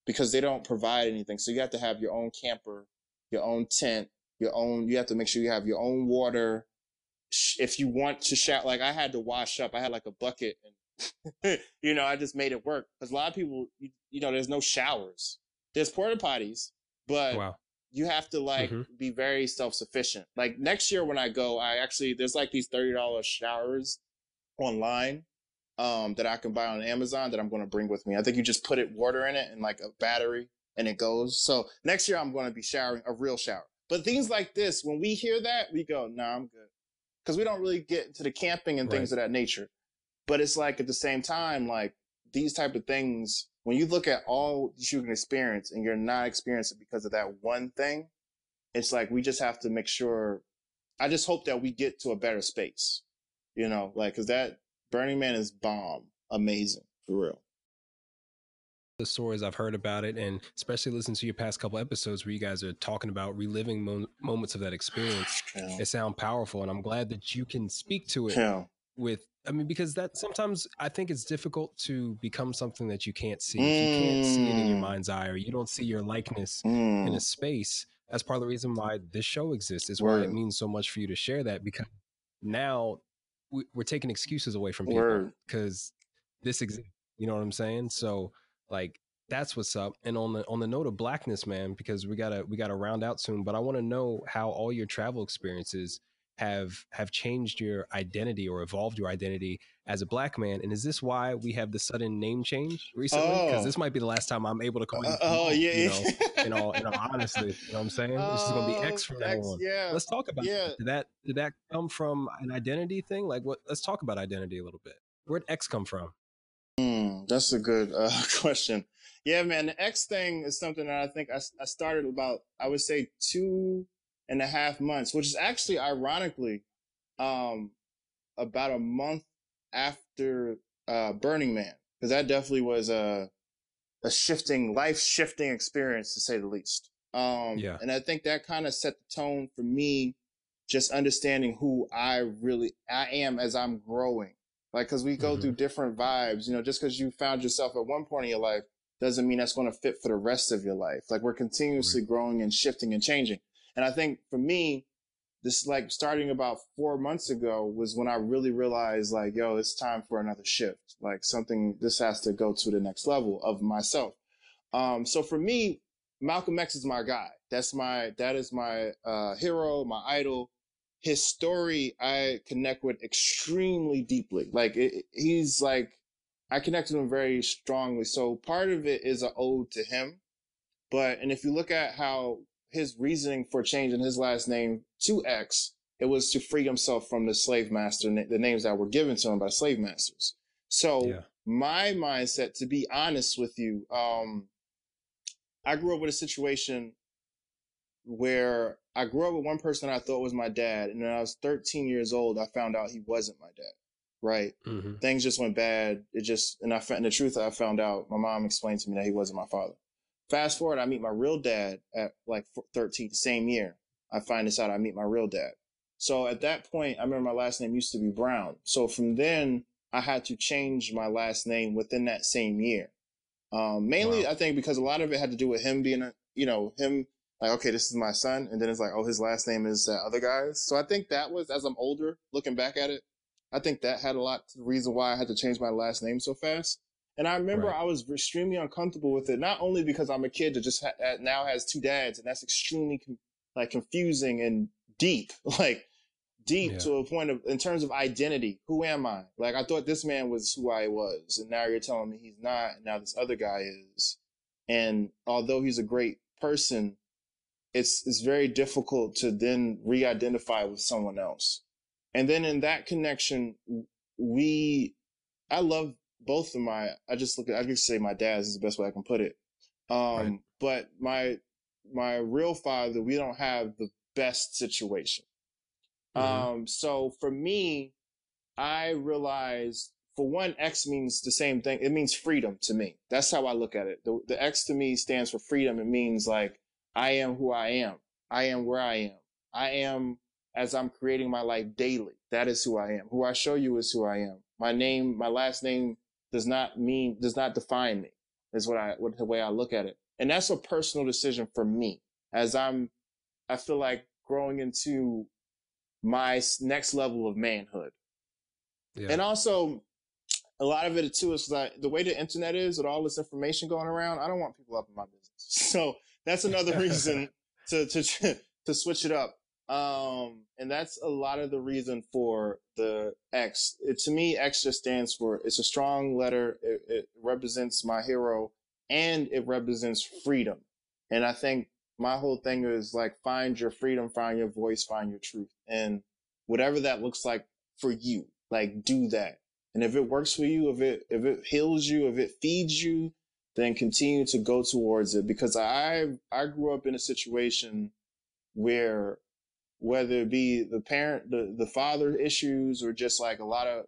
Speaker 2: because they don't provide anything. So you have to have your own camper, your own tent, your own, you have to make sure you have your own water. If you want to shout, like I had to wash up, I had like a bucket and, you know, I just made it work. Cause a lot of people, you, you know, there's no showers. There's porta potties, but
Speaker 1: Wow.
Speaker 2: you have to like
Speaker 1: Mhm.
Speaker 2: be very self-sufficient. Like next year when I go, I actually, there's like these $30 showers online um, that I can buy on Amazon that I'm going to bring with me. I think you just put it water in it and like a battery and it goes. So next year I'm going to be showering a real shower. But things like this, when we hear that, we go, "Nah, I'm good," because we don't really get into the camping and things of that nature. But it's like at the same time, like these type of things, when you look at all you can experience and you're not experiencing because of that one thing, it's like we just have to make sure. I just hope that we get to a better space, you know, like because that Burning Man is bomb, amazing for real
Speaker 1: the stories I've heard about it, and especially listening to your past couple episodes where you guys are talking about reliving mo- moments of that experience, yeah. it sounds powerful, and I'm glad that you can speak to it yeah. with. I mean, because that sometimes I think it's difficult to become something that you can't see. Mm. If you can't see it in your mm. mind's eye, or you don't see your likeness mm. in a mm. space. That's part of the reason why this show exists. Is why it means so much for you to share that because now we, are taking excuses away from people because this exists. You know what I'm saying? So like that's what's up. And on the on the note of blackness, man, because we gotta we gotta round out soon. But I want to know how all your travel experiences have have changed your identity or evolved your identity as a black man. And is this why we have the sudden name change recently? Because oh. this might be the last time I'm able to call you. Uh, oh yeah, you know, in all in all honesty, you know what I'm saying? this is gonna be X from now on. Yeah. Let's talk about yeah. That. Did that did that come from an identity thing? Like what? Let's talk about identity a little bit. Where'd X come from?
Speaker 2: Mm, that's a good uh, question. Yeah, man, the X thing is something that I think I, I started about, I would say two and a half months, which is actually ironically, um, about a month after, uh, Burning Man, because that definitely was a, a shifting, life shifting experience to say the least. Um, yeah. and I think that kind of set the tone for me, just understanding who I really, I am as I'm growing like, cause we go mm-hmm. through different vibes, you know, just cause you found yourself at one point in your life doesn't mean that's going to fit for the rest of your life. Like we're continuously right. growing and shifting and changing. And I think for me, this like starting about four months ago was when I really realized like, yo, it's time for another shift. Like something, this has to go to the next level of myself. Um, so for me, Malcolm X is my guy. That's my, that is my, uh, hero, my idol his story I connect with extremely deeply. Like it, he's like I connect with him very strongly. So part of it is an ode to him. But and if you look at how his reasoning for changing his last name to X, it was to free himself from the slave master, the names that were given to him by slave masters. So yeah. my mindset, to be honest with you, um, I grew up with a situation where I grew up with one person I thought was my dad, and when I was 13 years old, I found out he wasn't my dad. Right? Mm-hmm. Things just went bad. It just, and I found the truth. I found out. My mom explained to me that he wasn't my father. Fast forward, I meet my real dad at like 13, same year. I find this out. I meet my real dad. So at that point, I remember my last name used to be Brown. So from then, I had to change my last name within that same year. Um, mainly, wow. I think because a lot of it had to do with him being a, you know, him like, okay, this is my son. And then it's like, oh, his last name is that other guy's. So I think that was, as I'm older, looking back at it, I think that had a lot to the reason why I had to change my last name so fast. And I remember right. I was extremely uncomfortable with it, not only because I'm a kid that just ha- now has two dads, and that's extremely com- like confusing and deep, like deep yeah. to a point of in terms of identity. Who am I? Like I thought this man was who I was, and now you're telling me he's not. And now this other guy is. And although he's a great person, it's it's very difficult to then re-identify with someone else. And then in that connection, we I love both of my I just look at I just say my dad's is the best way I can put it. Um right. but my my real father, we don't have the best situation. Mm-hmm. Um so for me, I realized for one, X means the same thing. It means freedom to me. That's how I look at it. The, the X to me stands for freedom. It means like I am who I am. I am where I am. I am as I'm creating my life daily. That is who I am. Who I show you is who I am. My name, my last name does not mean, does not define me is what I, what the way I look at it. And that's a personal decision for me as I'm, I feel like growing into my next level of manhood. Yeah. And also a lot of it too is like the way the internet is with all this information going around. I don't want people up in my business. So that's another reason to, to, to switch it up. Um, and that's a lot of the reason for the X. It, to me, X just stands for it's a strong letter. It, it represents my hero and it represents freedom. And I think my whole thing is like find your freedom, find your voice, find your truth, and whatever that looks like for you, like do that. And if it works for you, if it if it heals you, if it feeds you, then continue to go towards it. Because I I grew up in a situation where whether it be the parent, the, the father issues, or just like a lot of,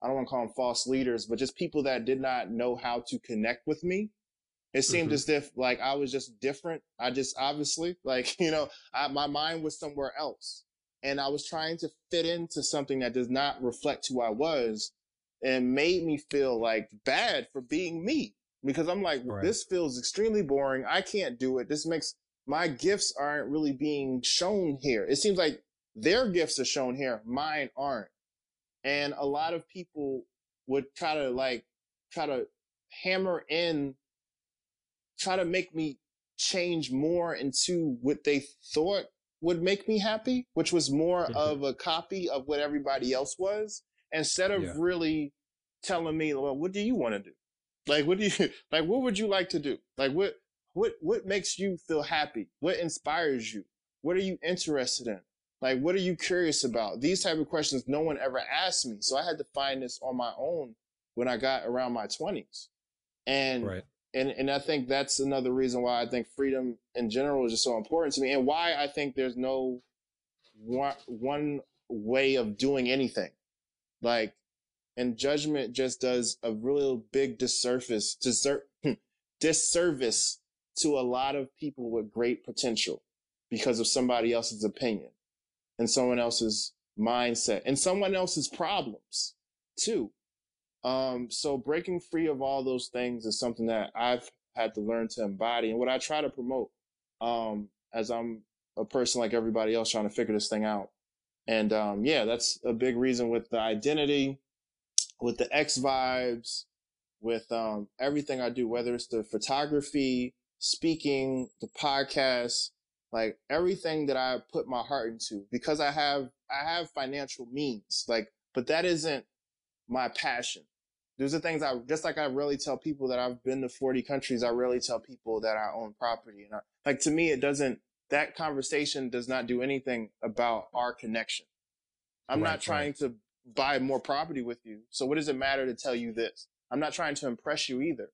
Speaker 2: I don't want to call them false leaders, but just people that did not know how to connect with me. It seemed mm-hmm. as if like I was just different. I just obviously like, you know, I, my mind was somewhere else and I was trying to fit into something that does not reflect who I was and made me feel like bad for being me because I'm like, right. this feels extremely boring. I can't do it. This makes my gifts aren't really being shown here. It seems like their gifts are shown here, mine aren't. And a lot of people would try to like, try to hammer in, try to make me change more into what they thought would make me happy, which was more mm-hmm. of a copy of what everybody else was, instead of yeah. really telling me, well, what do you want to do? Like, what do you, like, what would you like to do? Like, what, what what makes you feel happy? What inspires you? What are you interested in? Like what are you curious about? These type of questions no one ever asked me. So I had to find this on my own when I got around my 20s. And right. and and I think that's another reason why I think freedom in general is just so important to me and why I think there's no one, one way of doing anything. Like and judgment just does a real big disservice, disser- hmm, disservice to a lot of people with great potential because of somebody else's opinion and someone else's mindset and someone else's problems too. Um, so breaking free of all those things is something that I've had to learn to embody and what I try to promote, um, as I'm a person like everybody else trying to figure this thing out. And, um, yeah, that's a big reason with the identity, with the X vibes, with, um, everything I do, whether it's the photography, speaking, the podcast, like everything that I put my heart into because I have, I have financial means, like, but that isn't my passion. There's are things I, just like I really tell people that I've been to 40 countries, I really tell people that I own property. And I, like, to me, it doesn't, that conversation does not do anything about our connection. I'm right, not trying right. to buy more property with you. So what does it matter to tell you this? I'm not trying to impress you either.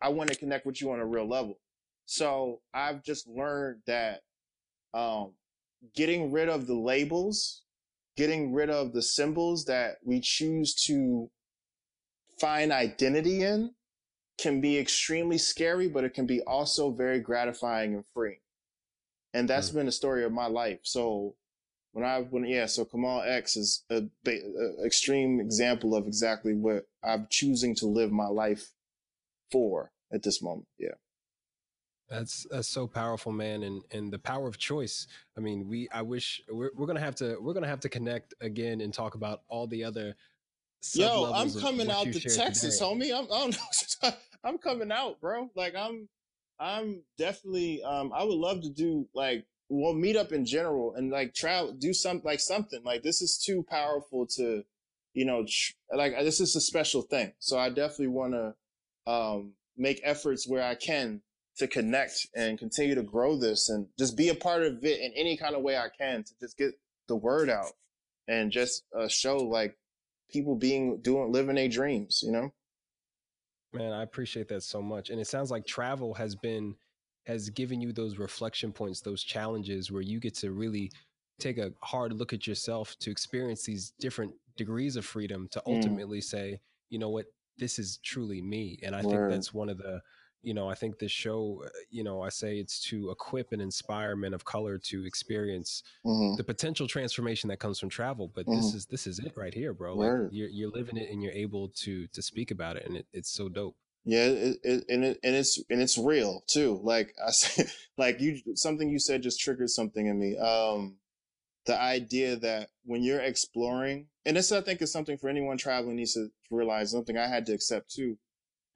Speaker 2: I want to connect with you on a real level. So I've just learned that um, getting rid of the labels, getting rid of the symbols that we choose to find identity in can be extremely scary, but it can be also very gratifying and free. And that's mm. been the story of my life. So when I, when, yeah, so Kamal X is a, a extreme example of exactly what I'm choosing to live my life for at this moment. Yeah.
Speaker 1: That's that's so powerful, man, and and the power of choice. I mean, we I wish we're we're gonna have to we're gonna have to connect again and talk about all the other.
Speaker 2: Yo, I'm coming out to Texas, today. homie. I'm I'm, I'm coming out, bro. Like I'm I'm definitely um I would love to do like well meet up in general and like travel do something like something like this is too powerful to you know tr- like this is a special thing. So I definitely want to um make efforts where I can to connect and continue to grow this and just be a part of it in any kind of way I can to just get the word out and just uh, show like people being doing living their dreams, you know.
Speaker 1: Man, I appreciate that so much. And it sounds like travel has been has given you those reflection points, those challenges where you get to really take a hard look at yourself to experience these different degrees of freedom to mm. ultimately mm. say, you know what, this is truly me. And I Word. think that's one of the you know, I think this show, uh, you know, I say it's to equip and inspire men of color to experience mm-hmm. the potential transformation that comes from travel. But mm-hmm. this is this is it right here, bro. Like you're you're living it and you're able to to speak about it, and it, it's so dope.
Speaker 2: Yeah, it, it, and it, and it's and it's real too. Like I said, like you something you said just triggered something in me. Um, the idea that when you're exploring, and this I think is something for anyone traveling needs to realize. Something I had to accept too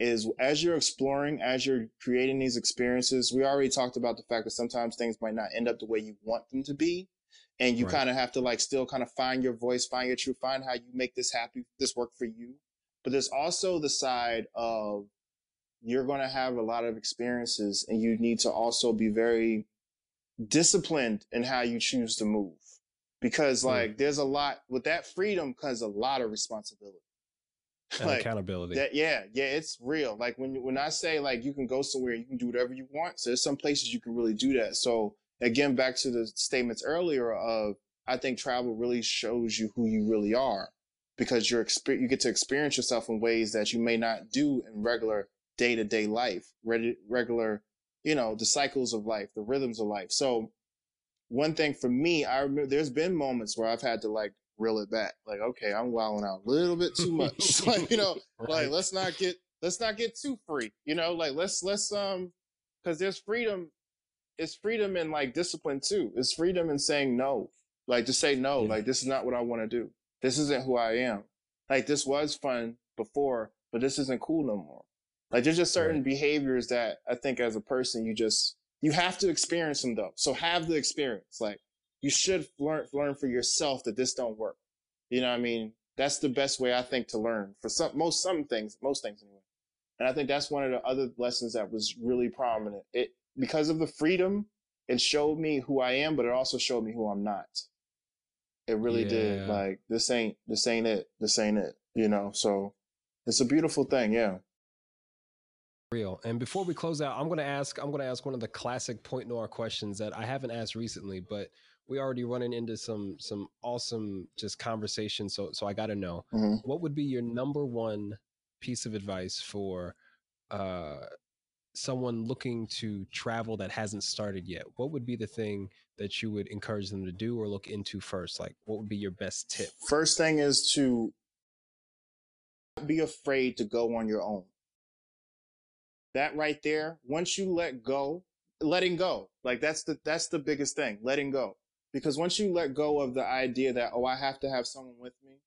Speaker 2: is as you're exploring, as you're creating these experiences, we already talked about the fact that sometimes things might not end up the way you want them to be. and you
Speaker 1: Right.
Speaker 2: kind of have to like still kind of find your voice, find your truth, find how you make this happy, this work for you. But there's also the side of you're going to have a lot of experiences and you need to also be very disciplined in how you choose to move because like there's a lot with that freedom comes a lot of responsibility
Speaker 1: And
Speaker 2: like
Speaker 1: accountability.
Speaker 2: that yeah yeah it's real. Like when when i say like you can go somewhere you can do whatever you want so there's some places you can really do that. So again back to the statements earlier of i think travel really shows you who you really are because you're you get to experience yourself in ways that you may not do in regular day-to-day life reg- regular you know the cycles of life the rhythms of life. So one thing for me i remember there's been moments where i've had to like reel it back. Like okay i'm wilding out a little bit too much. Like you know like let's not get let's not get too free you know like let's let's um because there's freedom it's freedom and like discipline too. It's freedom in saying no. Like to say no
Speaker 1: Yeah.
Speaker 2: like this is not what i want to do. This isn't who i am. Like this was fun before but this isn't cool no more. Like there's just certain
Speaker 1: Right.
Speaker 2: behaviors that i think as a person you just you have to experience them though. So have the experience like you should learn learn for yourself that this don't work. You know what i mean? That's the best way i think to learn for some most some things most things anyway. And i think that's one of the other lessons that was really prominent. It because of the freedom it showed me who i am but it also showed me who i'm not. It really did. Like this ain't this ain't it. This ain't it you know? So it's a beautiful thing yeah.
Speaker 1: Real. And before we close out, I'm going to ask I'm going to ask one of the classic point noir questions that I haven't asked recently, but we already running into some some awesome just conversation. So so I got to know
Speaker 2: hmm
Speaker 1: what would be your number one piece of advice for uh, someone looking to travel that hasn't started yet? What would be the thing that you would encourage them to do or look into first? Like, what would be your best tip?
Speaker 2: First thing is to be afraid to go on your own. That right there, once you let go, letting go, like that's the that's the biggest thing, letting go. Because once you let go of the idea that oh I have to have someone with me,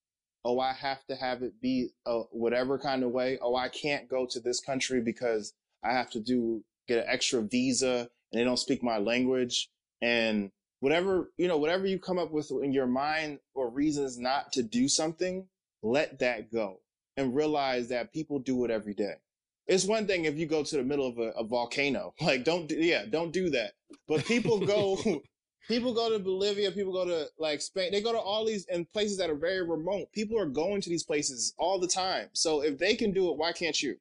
Speaker 2: oh I have to have it be a whatever kind of way, oh I can't go to this country because I have to do get an extra visa and they don't speak my language. And whatever you know whatever you come up with in your mind or reasons not to do something let that go and realize that people do it every day. It's one thing if you go to the middle of a, a volcano. Like don't do, yeah don't do that. But people go people go to bolivia people go to like spain they go to all these and places that are very remote people are going to these places all the time so if they can do it why can't you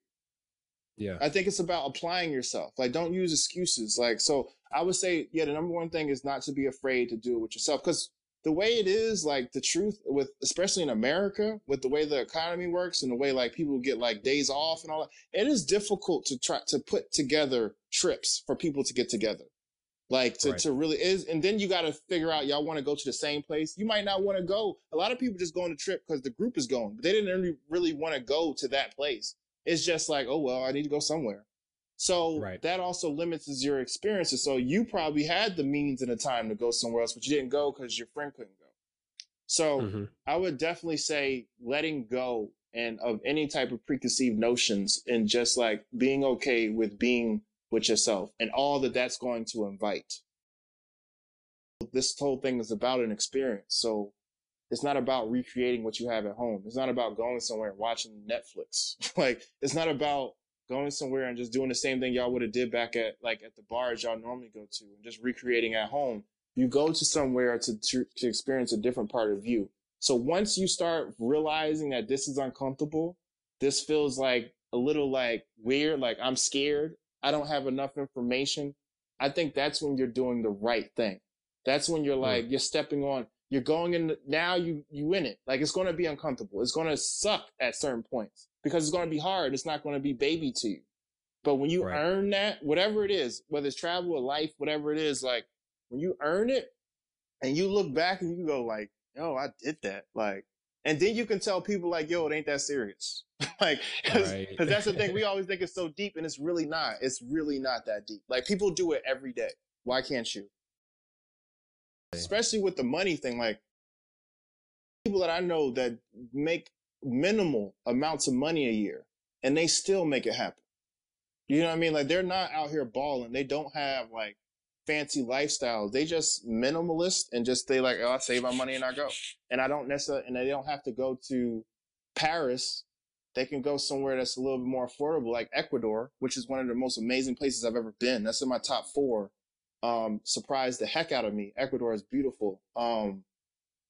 Speaker 1: Yeah.
Speaker 2: I think it's about applying yourself. Like, don't use excuses. Like, so I would say, yeah, the number one thing is not to be afraid to do it with yourself. Because the way it is, like, the truth with, especially in America, with the way the economy works and the way like people get like days off and all that, it is difficult to try to put together trips for people to get together. Like to,
Speaker 1: Right.
Speaker 2: to really is, and then you got to figure out y'all want to go to the same place. You might not want to go. A lot of people just go on a trip because the group is going, but they didn't really, really want to go to that place. It's just like, oh well, I need to go somewhere. So
Speaker 1: Right.
Speaker 2: that also limits your experiences. So you probably had the means and the time to go somewhere else, but you didn't go because your friend couldn't go. So
Speaker 1: Mhm.
Speaker 2: I would definitely say letting go and of any type of preconceived notions and just like being okay with being with yourself and all that that's going to invite. This whole thing is about an experience. So it's not about recreating what you have at home. It's not about going somewhere and watching Netflix. like it's not about going somewhere and just doing the same thing y'all would have did back at like at the bars y'all normally go to and just recreating at home. You go to somewhere to, to to experience a different part of you. So once you start realizing that this is uncomfortable, this feels like a little like weird, like I'm scared, I don't have enough information. I think that's when you're doing the right thing. That's when you're hmm. like you're stepping on you're going in now you you in it like it's going to be uncomfortable it's going to suck at certain points because it's going to be hard it's not going to be baby to you but when you
Speaker 1: Right.
Speaker 2: earn that whatever it is whether it's travel or life whatever it is like when you earn it and you look back and you go like yo i did that like and then you can tell people like yo it ain't that serious. Like because
Speaker 1: Right.
Speaker 2: that's the thing we always think it's so deep and it's really not. It's really not that deep. Like people do it every day. Why can't you? Especially with the money thing like people that i know that make minimal amounts of money a year and they still make it happen. You know what i mean? Like they're not out here balling. They don't have like fancy lifestyles. They just minimalist and just they like, oh, I save my money and I go. And I don't necessarily, and they don't have to go to Paris. They can go somewhere that's a little bit more affordable, like Ecuador, which is one of the most amazing places I've ever been. That's in my top four. Um, surprised the heck out of me. Ecuador is beautiful. Um,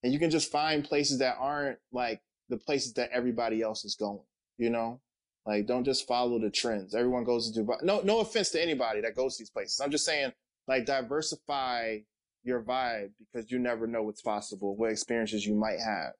Speaker 2: and you can just find places that aren't like the places that everybody else is going, you know? Like, don't just follow the trends. Everyone goes to Dubai. No, no offense to anybody that goes to these places. I'm just saying, like, diversify your vibe because you never know what's possible, what experiences you might have.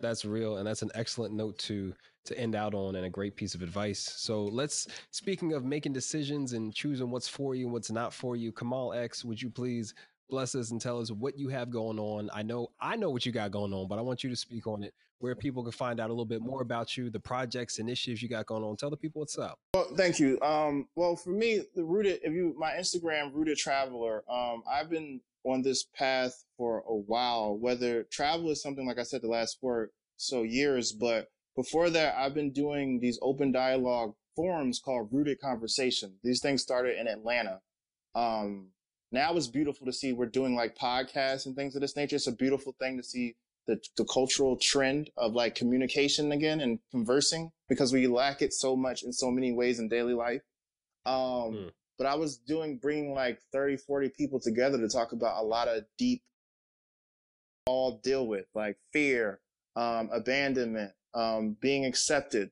Speaker 1: That's real, and that's an excellent note to to end out on, and a great piece of advice. So let's. Speaking of making decisions and choosing what's for you, what's not for you, Kamal X, would you please bless us and tell us what you have going on? I know I know what you got going on, but I want you to speak on it where people can find out a little bit more about you, the projects, initiatives you got going on. Tell the people what's up.
Speaker 2: Well, thank you. Um, well, for me, the rooted, if you, my Instagram, rooted traveler, um, I've been on this path for a while, whether travel is something, like I said, the last four so years, but before that, I've been doing these open dialogue forums called Rooted Conversation. These things started in Atlanta. Um, now it's beautiful to see we're doing like podcasts and things of this nature. It's a beautiful thing to see the, the cultural trend of like communication again and conversing because we lack it so much in so many ways in daily life. Um, mm. But I was doing, bringing like 30, 40 people together to talk about a lot of deep, all deal with like fear, um, abandonment, um, being accepted,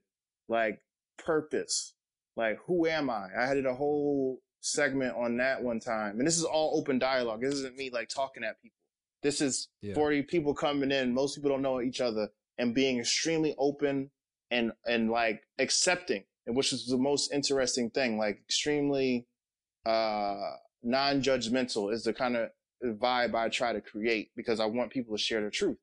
Speaker 2: like purpose, like who am I? I had it a whole segment on that one time. And this is all open dialogue. This isn't me like talking at people. This is yeah. 40 people coming in. Most people don't know each other and being extremely open and, and like accepting, which is the most interesting thing, like extremely, uh, non-judgmental is the kind of vibe I try to create because I want people to share their truth.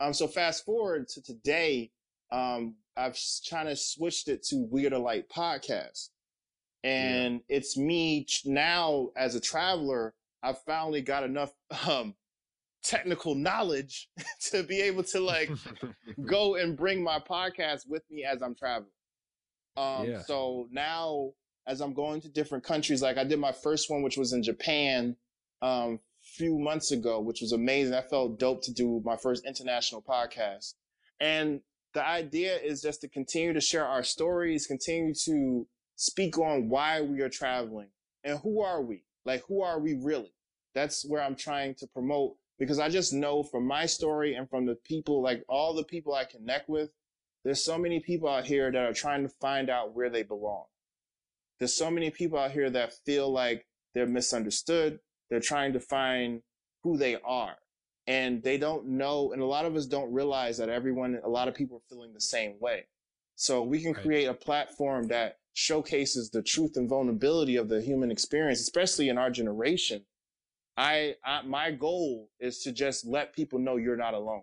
Speaker 2: Um, so fast forward to today, um, I've kind of switched it to Weirder Light podcast. And yeah. it's me now as a traveler, I've finally got enough, um, technical knowledge to be able to like go and bring my podcast with me as I'm traveling. Um, yeah. so now as I'm going to different countries, like I did my first one, which was in Japan, um, few months ago, which was amazing. I felt dope to do my first international podcast. And the idea is just to continue to share our stories, continue to speak on why we are traveling and who are we? Like, who are we really? That's where I'm trying to promote because I just know from my story and from the people, like all the people I connect with, there's so many people out here that are trying to find out where they belong. There's so many people out here that feel like they're misunderstood. They're trying to find who they are and they don't know. And a lot of us don't realize that everyone, a lot of people are feeling the same way. So we can right. create a platform that showcases the truth and vulnerability of the human experience, especially in our generation I, I my goal is to just let people know you're not alone.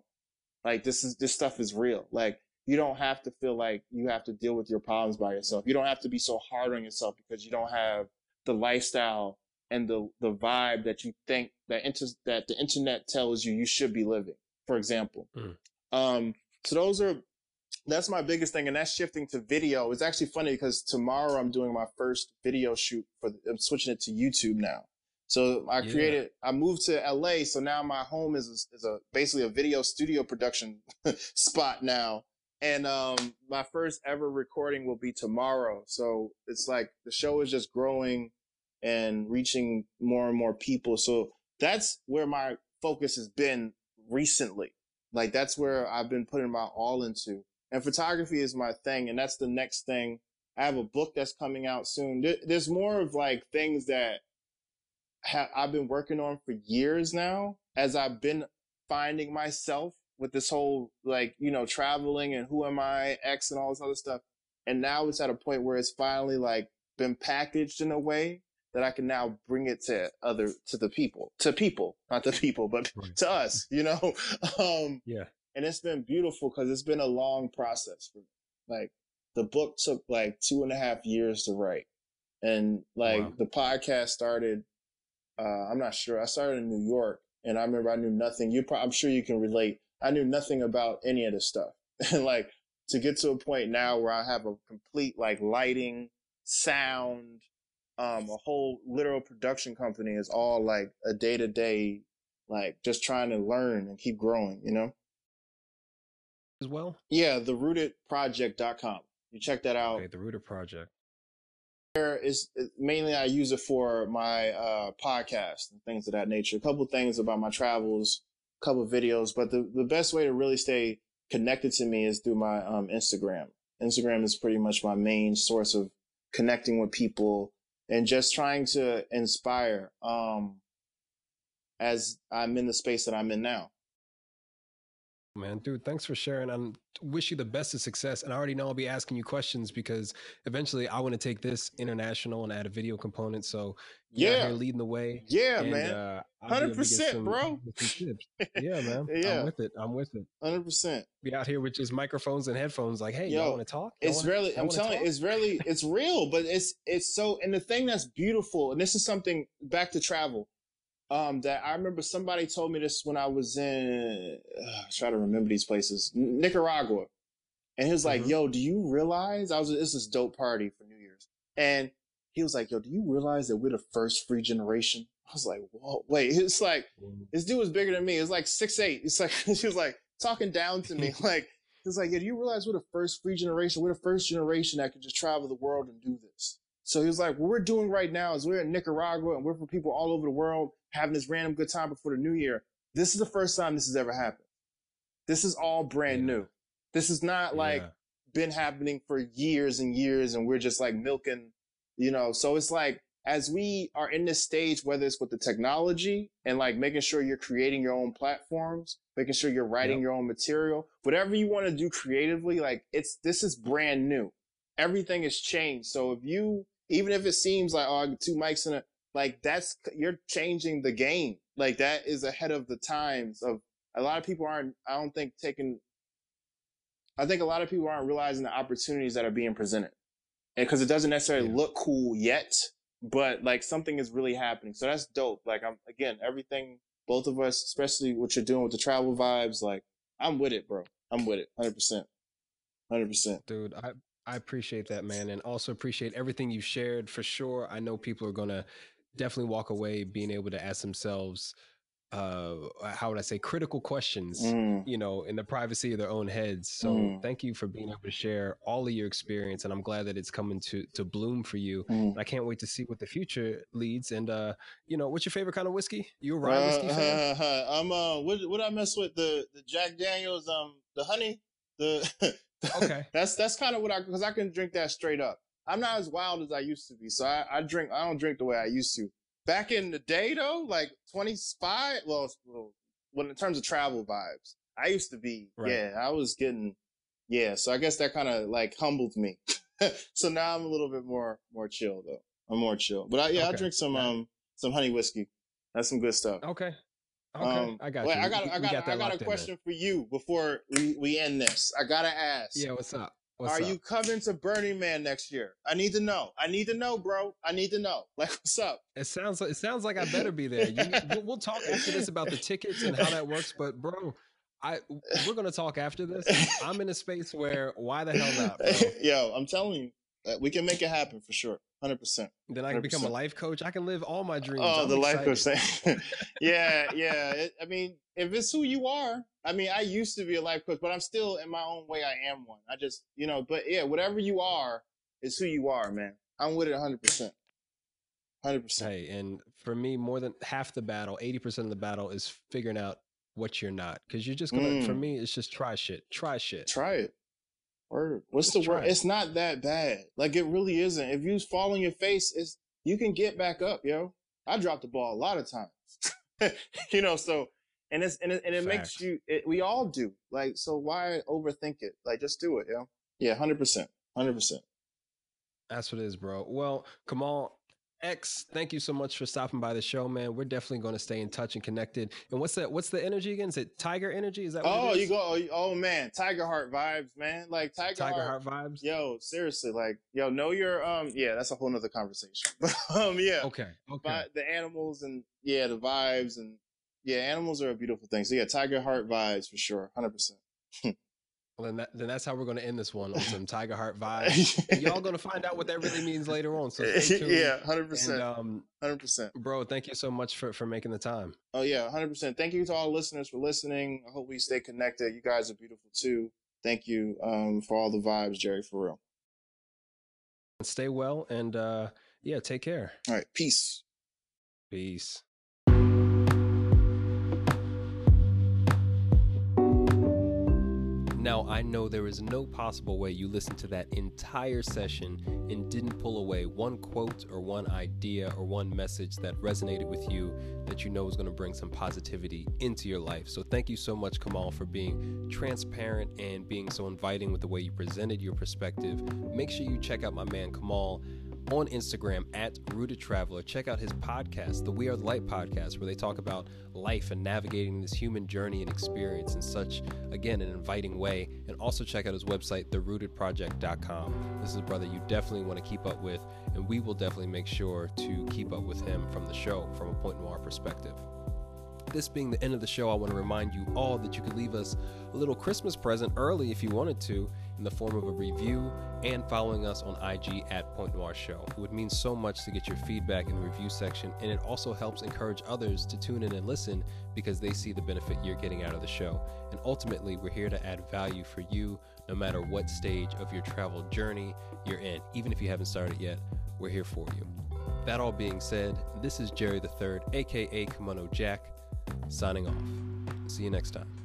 Speaker 2: Like this is this stuff is real. Like you don't have to feel like you have to deal with your problems by yourself. You don't have to be so hard on yourself because you don't have the lifestyle and the the vibe that you think that inter- that the internet tells you you should be living. For example, mm. um, so those are that's my biggest thing, and that's shifting to video. It's actually funny because tomorrow I'm doing my first video shoot for. I'm switching it to YouTube now. So I yeah. created, I moved to LA. So now my home is a, is a basically a video studio production spot now. And um, my first ever recording will be tomorrow. So it's like the show is just growing and reaching more and more people. So that's where my focus has been recently. Like that's where I've been putting my all into. And photography is my thing. And that's the next thing. I have a book that's coming out soon. There's more of like things that ha- I've been working on for years now as I've been finding myself with this whole like, you know, traveling and who am I, X and all this other stuff. And now it's at a point where it's finally like been packaged in a way that I can now bring it to other, to the people, to people, not the people, but right. to us, you know? um,
Speaker 1: yeah.
Speaker 2: And it's been beautiful because it's been a long process for me. Like the book took like two and a half years to write. And like wow. the podcast started uh, I'm not sure. I started in New York and I remember I knew nothing. You, I'm sure you can relate. I knew nothing about any of this stuff. and like to get to a point now where I have a complete like lighting, sound, um, a whole literal production company is all like a day to day, like just trying to learn and keep growing, you know?
Speaker 1: As well?
Speaker 2: Yeah, the rootedproject.com. You check that out.
Speaker 1: Okay, the Rooted Project.
Speaker 2: There is mainly I use it for my uh, podcast and things of that nature. A couple things about my travels, a couple videos, but the, the best way to really stay connected to me is through my um, Instagram. Instagram is pretty much my main source of connecting with people and just trying to inspire um, as I'm in the space that I'm in now.
Speaker 1: Man, dude, thanks for sharing. I wish you the best of success. And I already know I'll be asking you questions because eventually I want to take this international and add a video component. So
Speaker 2: yeah,
Speaker 1: leading the way.
Speaker 2: Yeah, and, man, uh, hundred uh, percent, bro.
Speaker 1: yeah, man. yeah, I'm with it. I'm with it.
Speaker 2: Hundred percent.
Speaker 1: Be out here with just microphones and headphones. Like, hey, Yo, y'all want to talk?
Speaker 2: Y'all it's
Speaker 1: wanna,
Speaker 2: really. I'm telling you, it's really, it's real. But it's, it's so. And the thing that's beautiful, and this is something back to travel um, that I remember somebody told me this when I was in, uh, try to remember these places, Nicaragua. And he was like, mm-hmm. yo, do you realize I was, this is dope party for New Year's. And he was like, yo, do you realize that we're the first free generation? I was like, whoa, wait, it's like, mm-hmm. this dude was bigger than me. It's like six, eight. It's like, he was like talking down to me. like, he's like, yeah, do you realize we're the first free generation? We're the first generation that can just travel the world and do this. So he was like, what we're doing right now is we're in Nicaragua and we're for people all over the world having this random good time before the new year. This is the first time this has ever happened. This is all brand yeah. new. This is not like yeah. been happening for years and years and we're just like milking, you know. So it's like as we are in this stage, whether it's with the technology and like making sure you're creating your own platforms, making sure you're writing yep. your own material, whatever you want to do creatively, like it's this is brand new. Everything has changed. So if you even if it seems like oh two mics in a like that's you're changing the game. Like that is ahead of the times of a lot of people aren't I don't think taking I think a lot of people aren't realizing the opportunities that are being presented. And cuz it doesn't necessarily yeah. look cool yet, but like something is really happening. So that's dope. Like I'm again, everything both of us, especially what you're doing with the travel vibes, like I'm with it, bro. I'm with it. 100%. 100%.
Speaker 1: Dude, I I appreciate that, man, and also appreciate everything you shared. For sure, I know people are gonna definitely walk away being able to ask themselves uh how would i say critical questions mm. you know in the privacy of their own heads so mm. thank you for being able to share all of your experience and i'm glad that it's coming to to bloom for you mm. i can't wait to see what the future leads and uh you know what's your favorite kind of whiskey you a rye uh, whiskey fan?
Speaker 2: Uh, i'm uh what what i mess with the the jack daniels um the honey the okay that's that's kind of what i because i can drink that straight up I'm not as wild as I used to be. So I, I drink, I don't drink the way I used to. Back in the day though, like 25, well, well, when in terms of travel vibes, I used to be, right. yeah, I was getting, yeah. So I guess that kind of like humbled me. so now I'm a little bit more, more chill though. I'm more chill, but I, yeah, okay. I drink some, um, some honey whiskey. That's some good stuff.
Speaker 1: Okay. Okay, um, I got
Speaker 2: wait, you. I got, I got, got I got a question for you before we, we end this. I gotta ask.
Speaker 1: Yeah, what's up?
Speaker 2: What's Are up? you coming to Burning Man next year? I need to know. I need to know, bro. I need to know. Like, what's up?
Speaker 1: It sounds. It sounds like I better be there. You, we'll talk after this about the tickets and how that works. But, bro, I we're gonna talk after this. I'm in a space where why the hell not? Bro?
Speaker 2: Yo, I'm telling you, uh, we can make it happen for sure. Hundred percent.
Speaker 1: Then I can 100%. become a life coach. I can live all my dreams.
Speaker 2: Oh, I'm the excited. life coach yeah, yeah. It, I mean, if it's who you are, I mean, I used to be a life coach, but I'm still in my own way. I am one. I just, you know, but yeah, whatever you are is who you are, man. I'm with it 100. percent 100%.
Speaker 1: Hey, and for me, more than half the battle, 80% of the battle is figuring out what you're not. Cause you're just gonna, mm. for me, it's just try shit. Try shit.
Speaker 2: Try it. Or what's Let's the word? It. It's not that bad. Like it really isn't. If you fall on your face, it's, you can get back up, yo. I dropped the ball a lot of times. you know, so and it's and it, and it makes you. It, we all do. Like, so why overthink it? Like, just do it. Yeah, yeah, hundred percent, hundred percent.
Speaker 1: That's what it is, bro. Well, Kamal X, thank you so much for stopping by the show, man. We're definitely going to stay in touch and connected. And what's that? What's the energy again? Is it Tiger Energy? Is that?
Speaker 2: oh, you go. Oh, oh, man, Tiger Heart vibes, man. Like Tiger,
Speaker 1: Tiger Heart, Heart vibes.
Speaker 2: Yo, seriously, like yo, know your um. Yeah, that's a whole nother conversation. But um, yeah.
Speaker 1: Okay. Okay.
Speaker 2: the animals and yeah, the vibes and yeah, animals are a beautiful thing. So yeah, Tiger Heart vibes for sure, hundred percent.
Speaker 1: Well, then, that, then that's how we're going to end this one on some Tiger Heart vibes. Y'all going to find out what that really means later on. So
Speaker 2: yeah, hundred percent,
Speaker 1: um,
Speaker 2: hundred percent,
Speaker 1: bro. Thank you so much for for making the time.
Speaker 2: Oh yeah, hundred percent. Thank you to all listeners for listening. I hope we stay connected. You guys are beautiful too. Thank you um, for all the vibes, Jerry. For real.
Speaker 1: Stay well and uh, yeah, take care.
Speaker 2: All right, peace.
Speaker 1: Peace. Now, I know there is no possible way you listened to that entire session and didn't pull away one quote or one idea or one message that resonated with you that you know is going to bring some positivity into your life. So, thank you so much, Kamal, for being transparent and being so inviting with the way you presented your perspective. Make sure you check out my man, Kamal on Instagram at Rooted Traveler. Check out his podcast, the We Are the Light podcast, where they talk about life and navigating this human journey and experience in such, again, an inviting way. And also check out his website, therootedproject.com. This is a brother you definitely want to keep up with, and we will definitely make sure to keep up with him from the show from a Point Noir perspective this being the end of the show, I want to remind you all that you could leave us a little Christmas present early if you wanted to in the form of a review and following us on IG at Point Noir Show. It would mean so much to get your feedback in the review section, and it also helps encourage others to tune in and listen because they see the benefit you're getting out of the show. And ultimately, we're here to add value for you no matter what stage of your travel journey you're in. Even if you haven't started yet, we're here for you. That all being said, this is Jerry the Third, aka Kimono Jack, signing off. See you next time.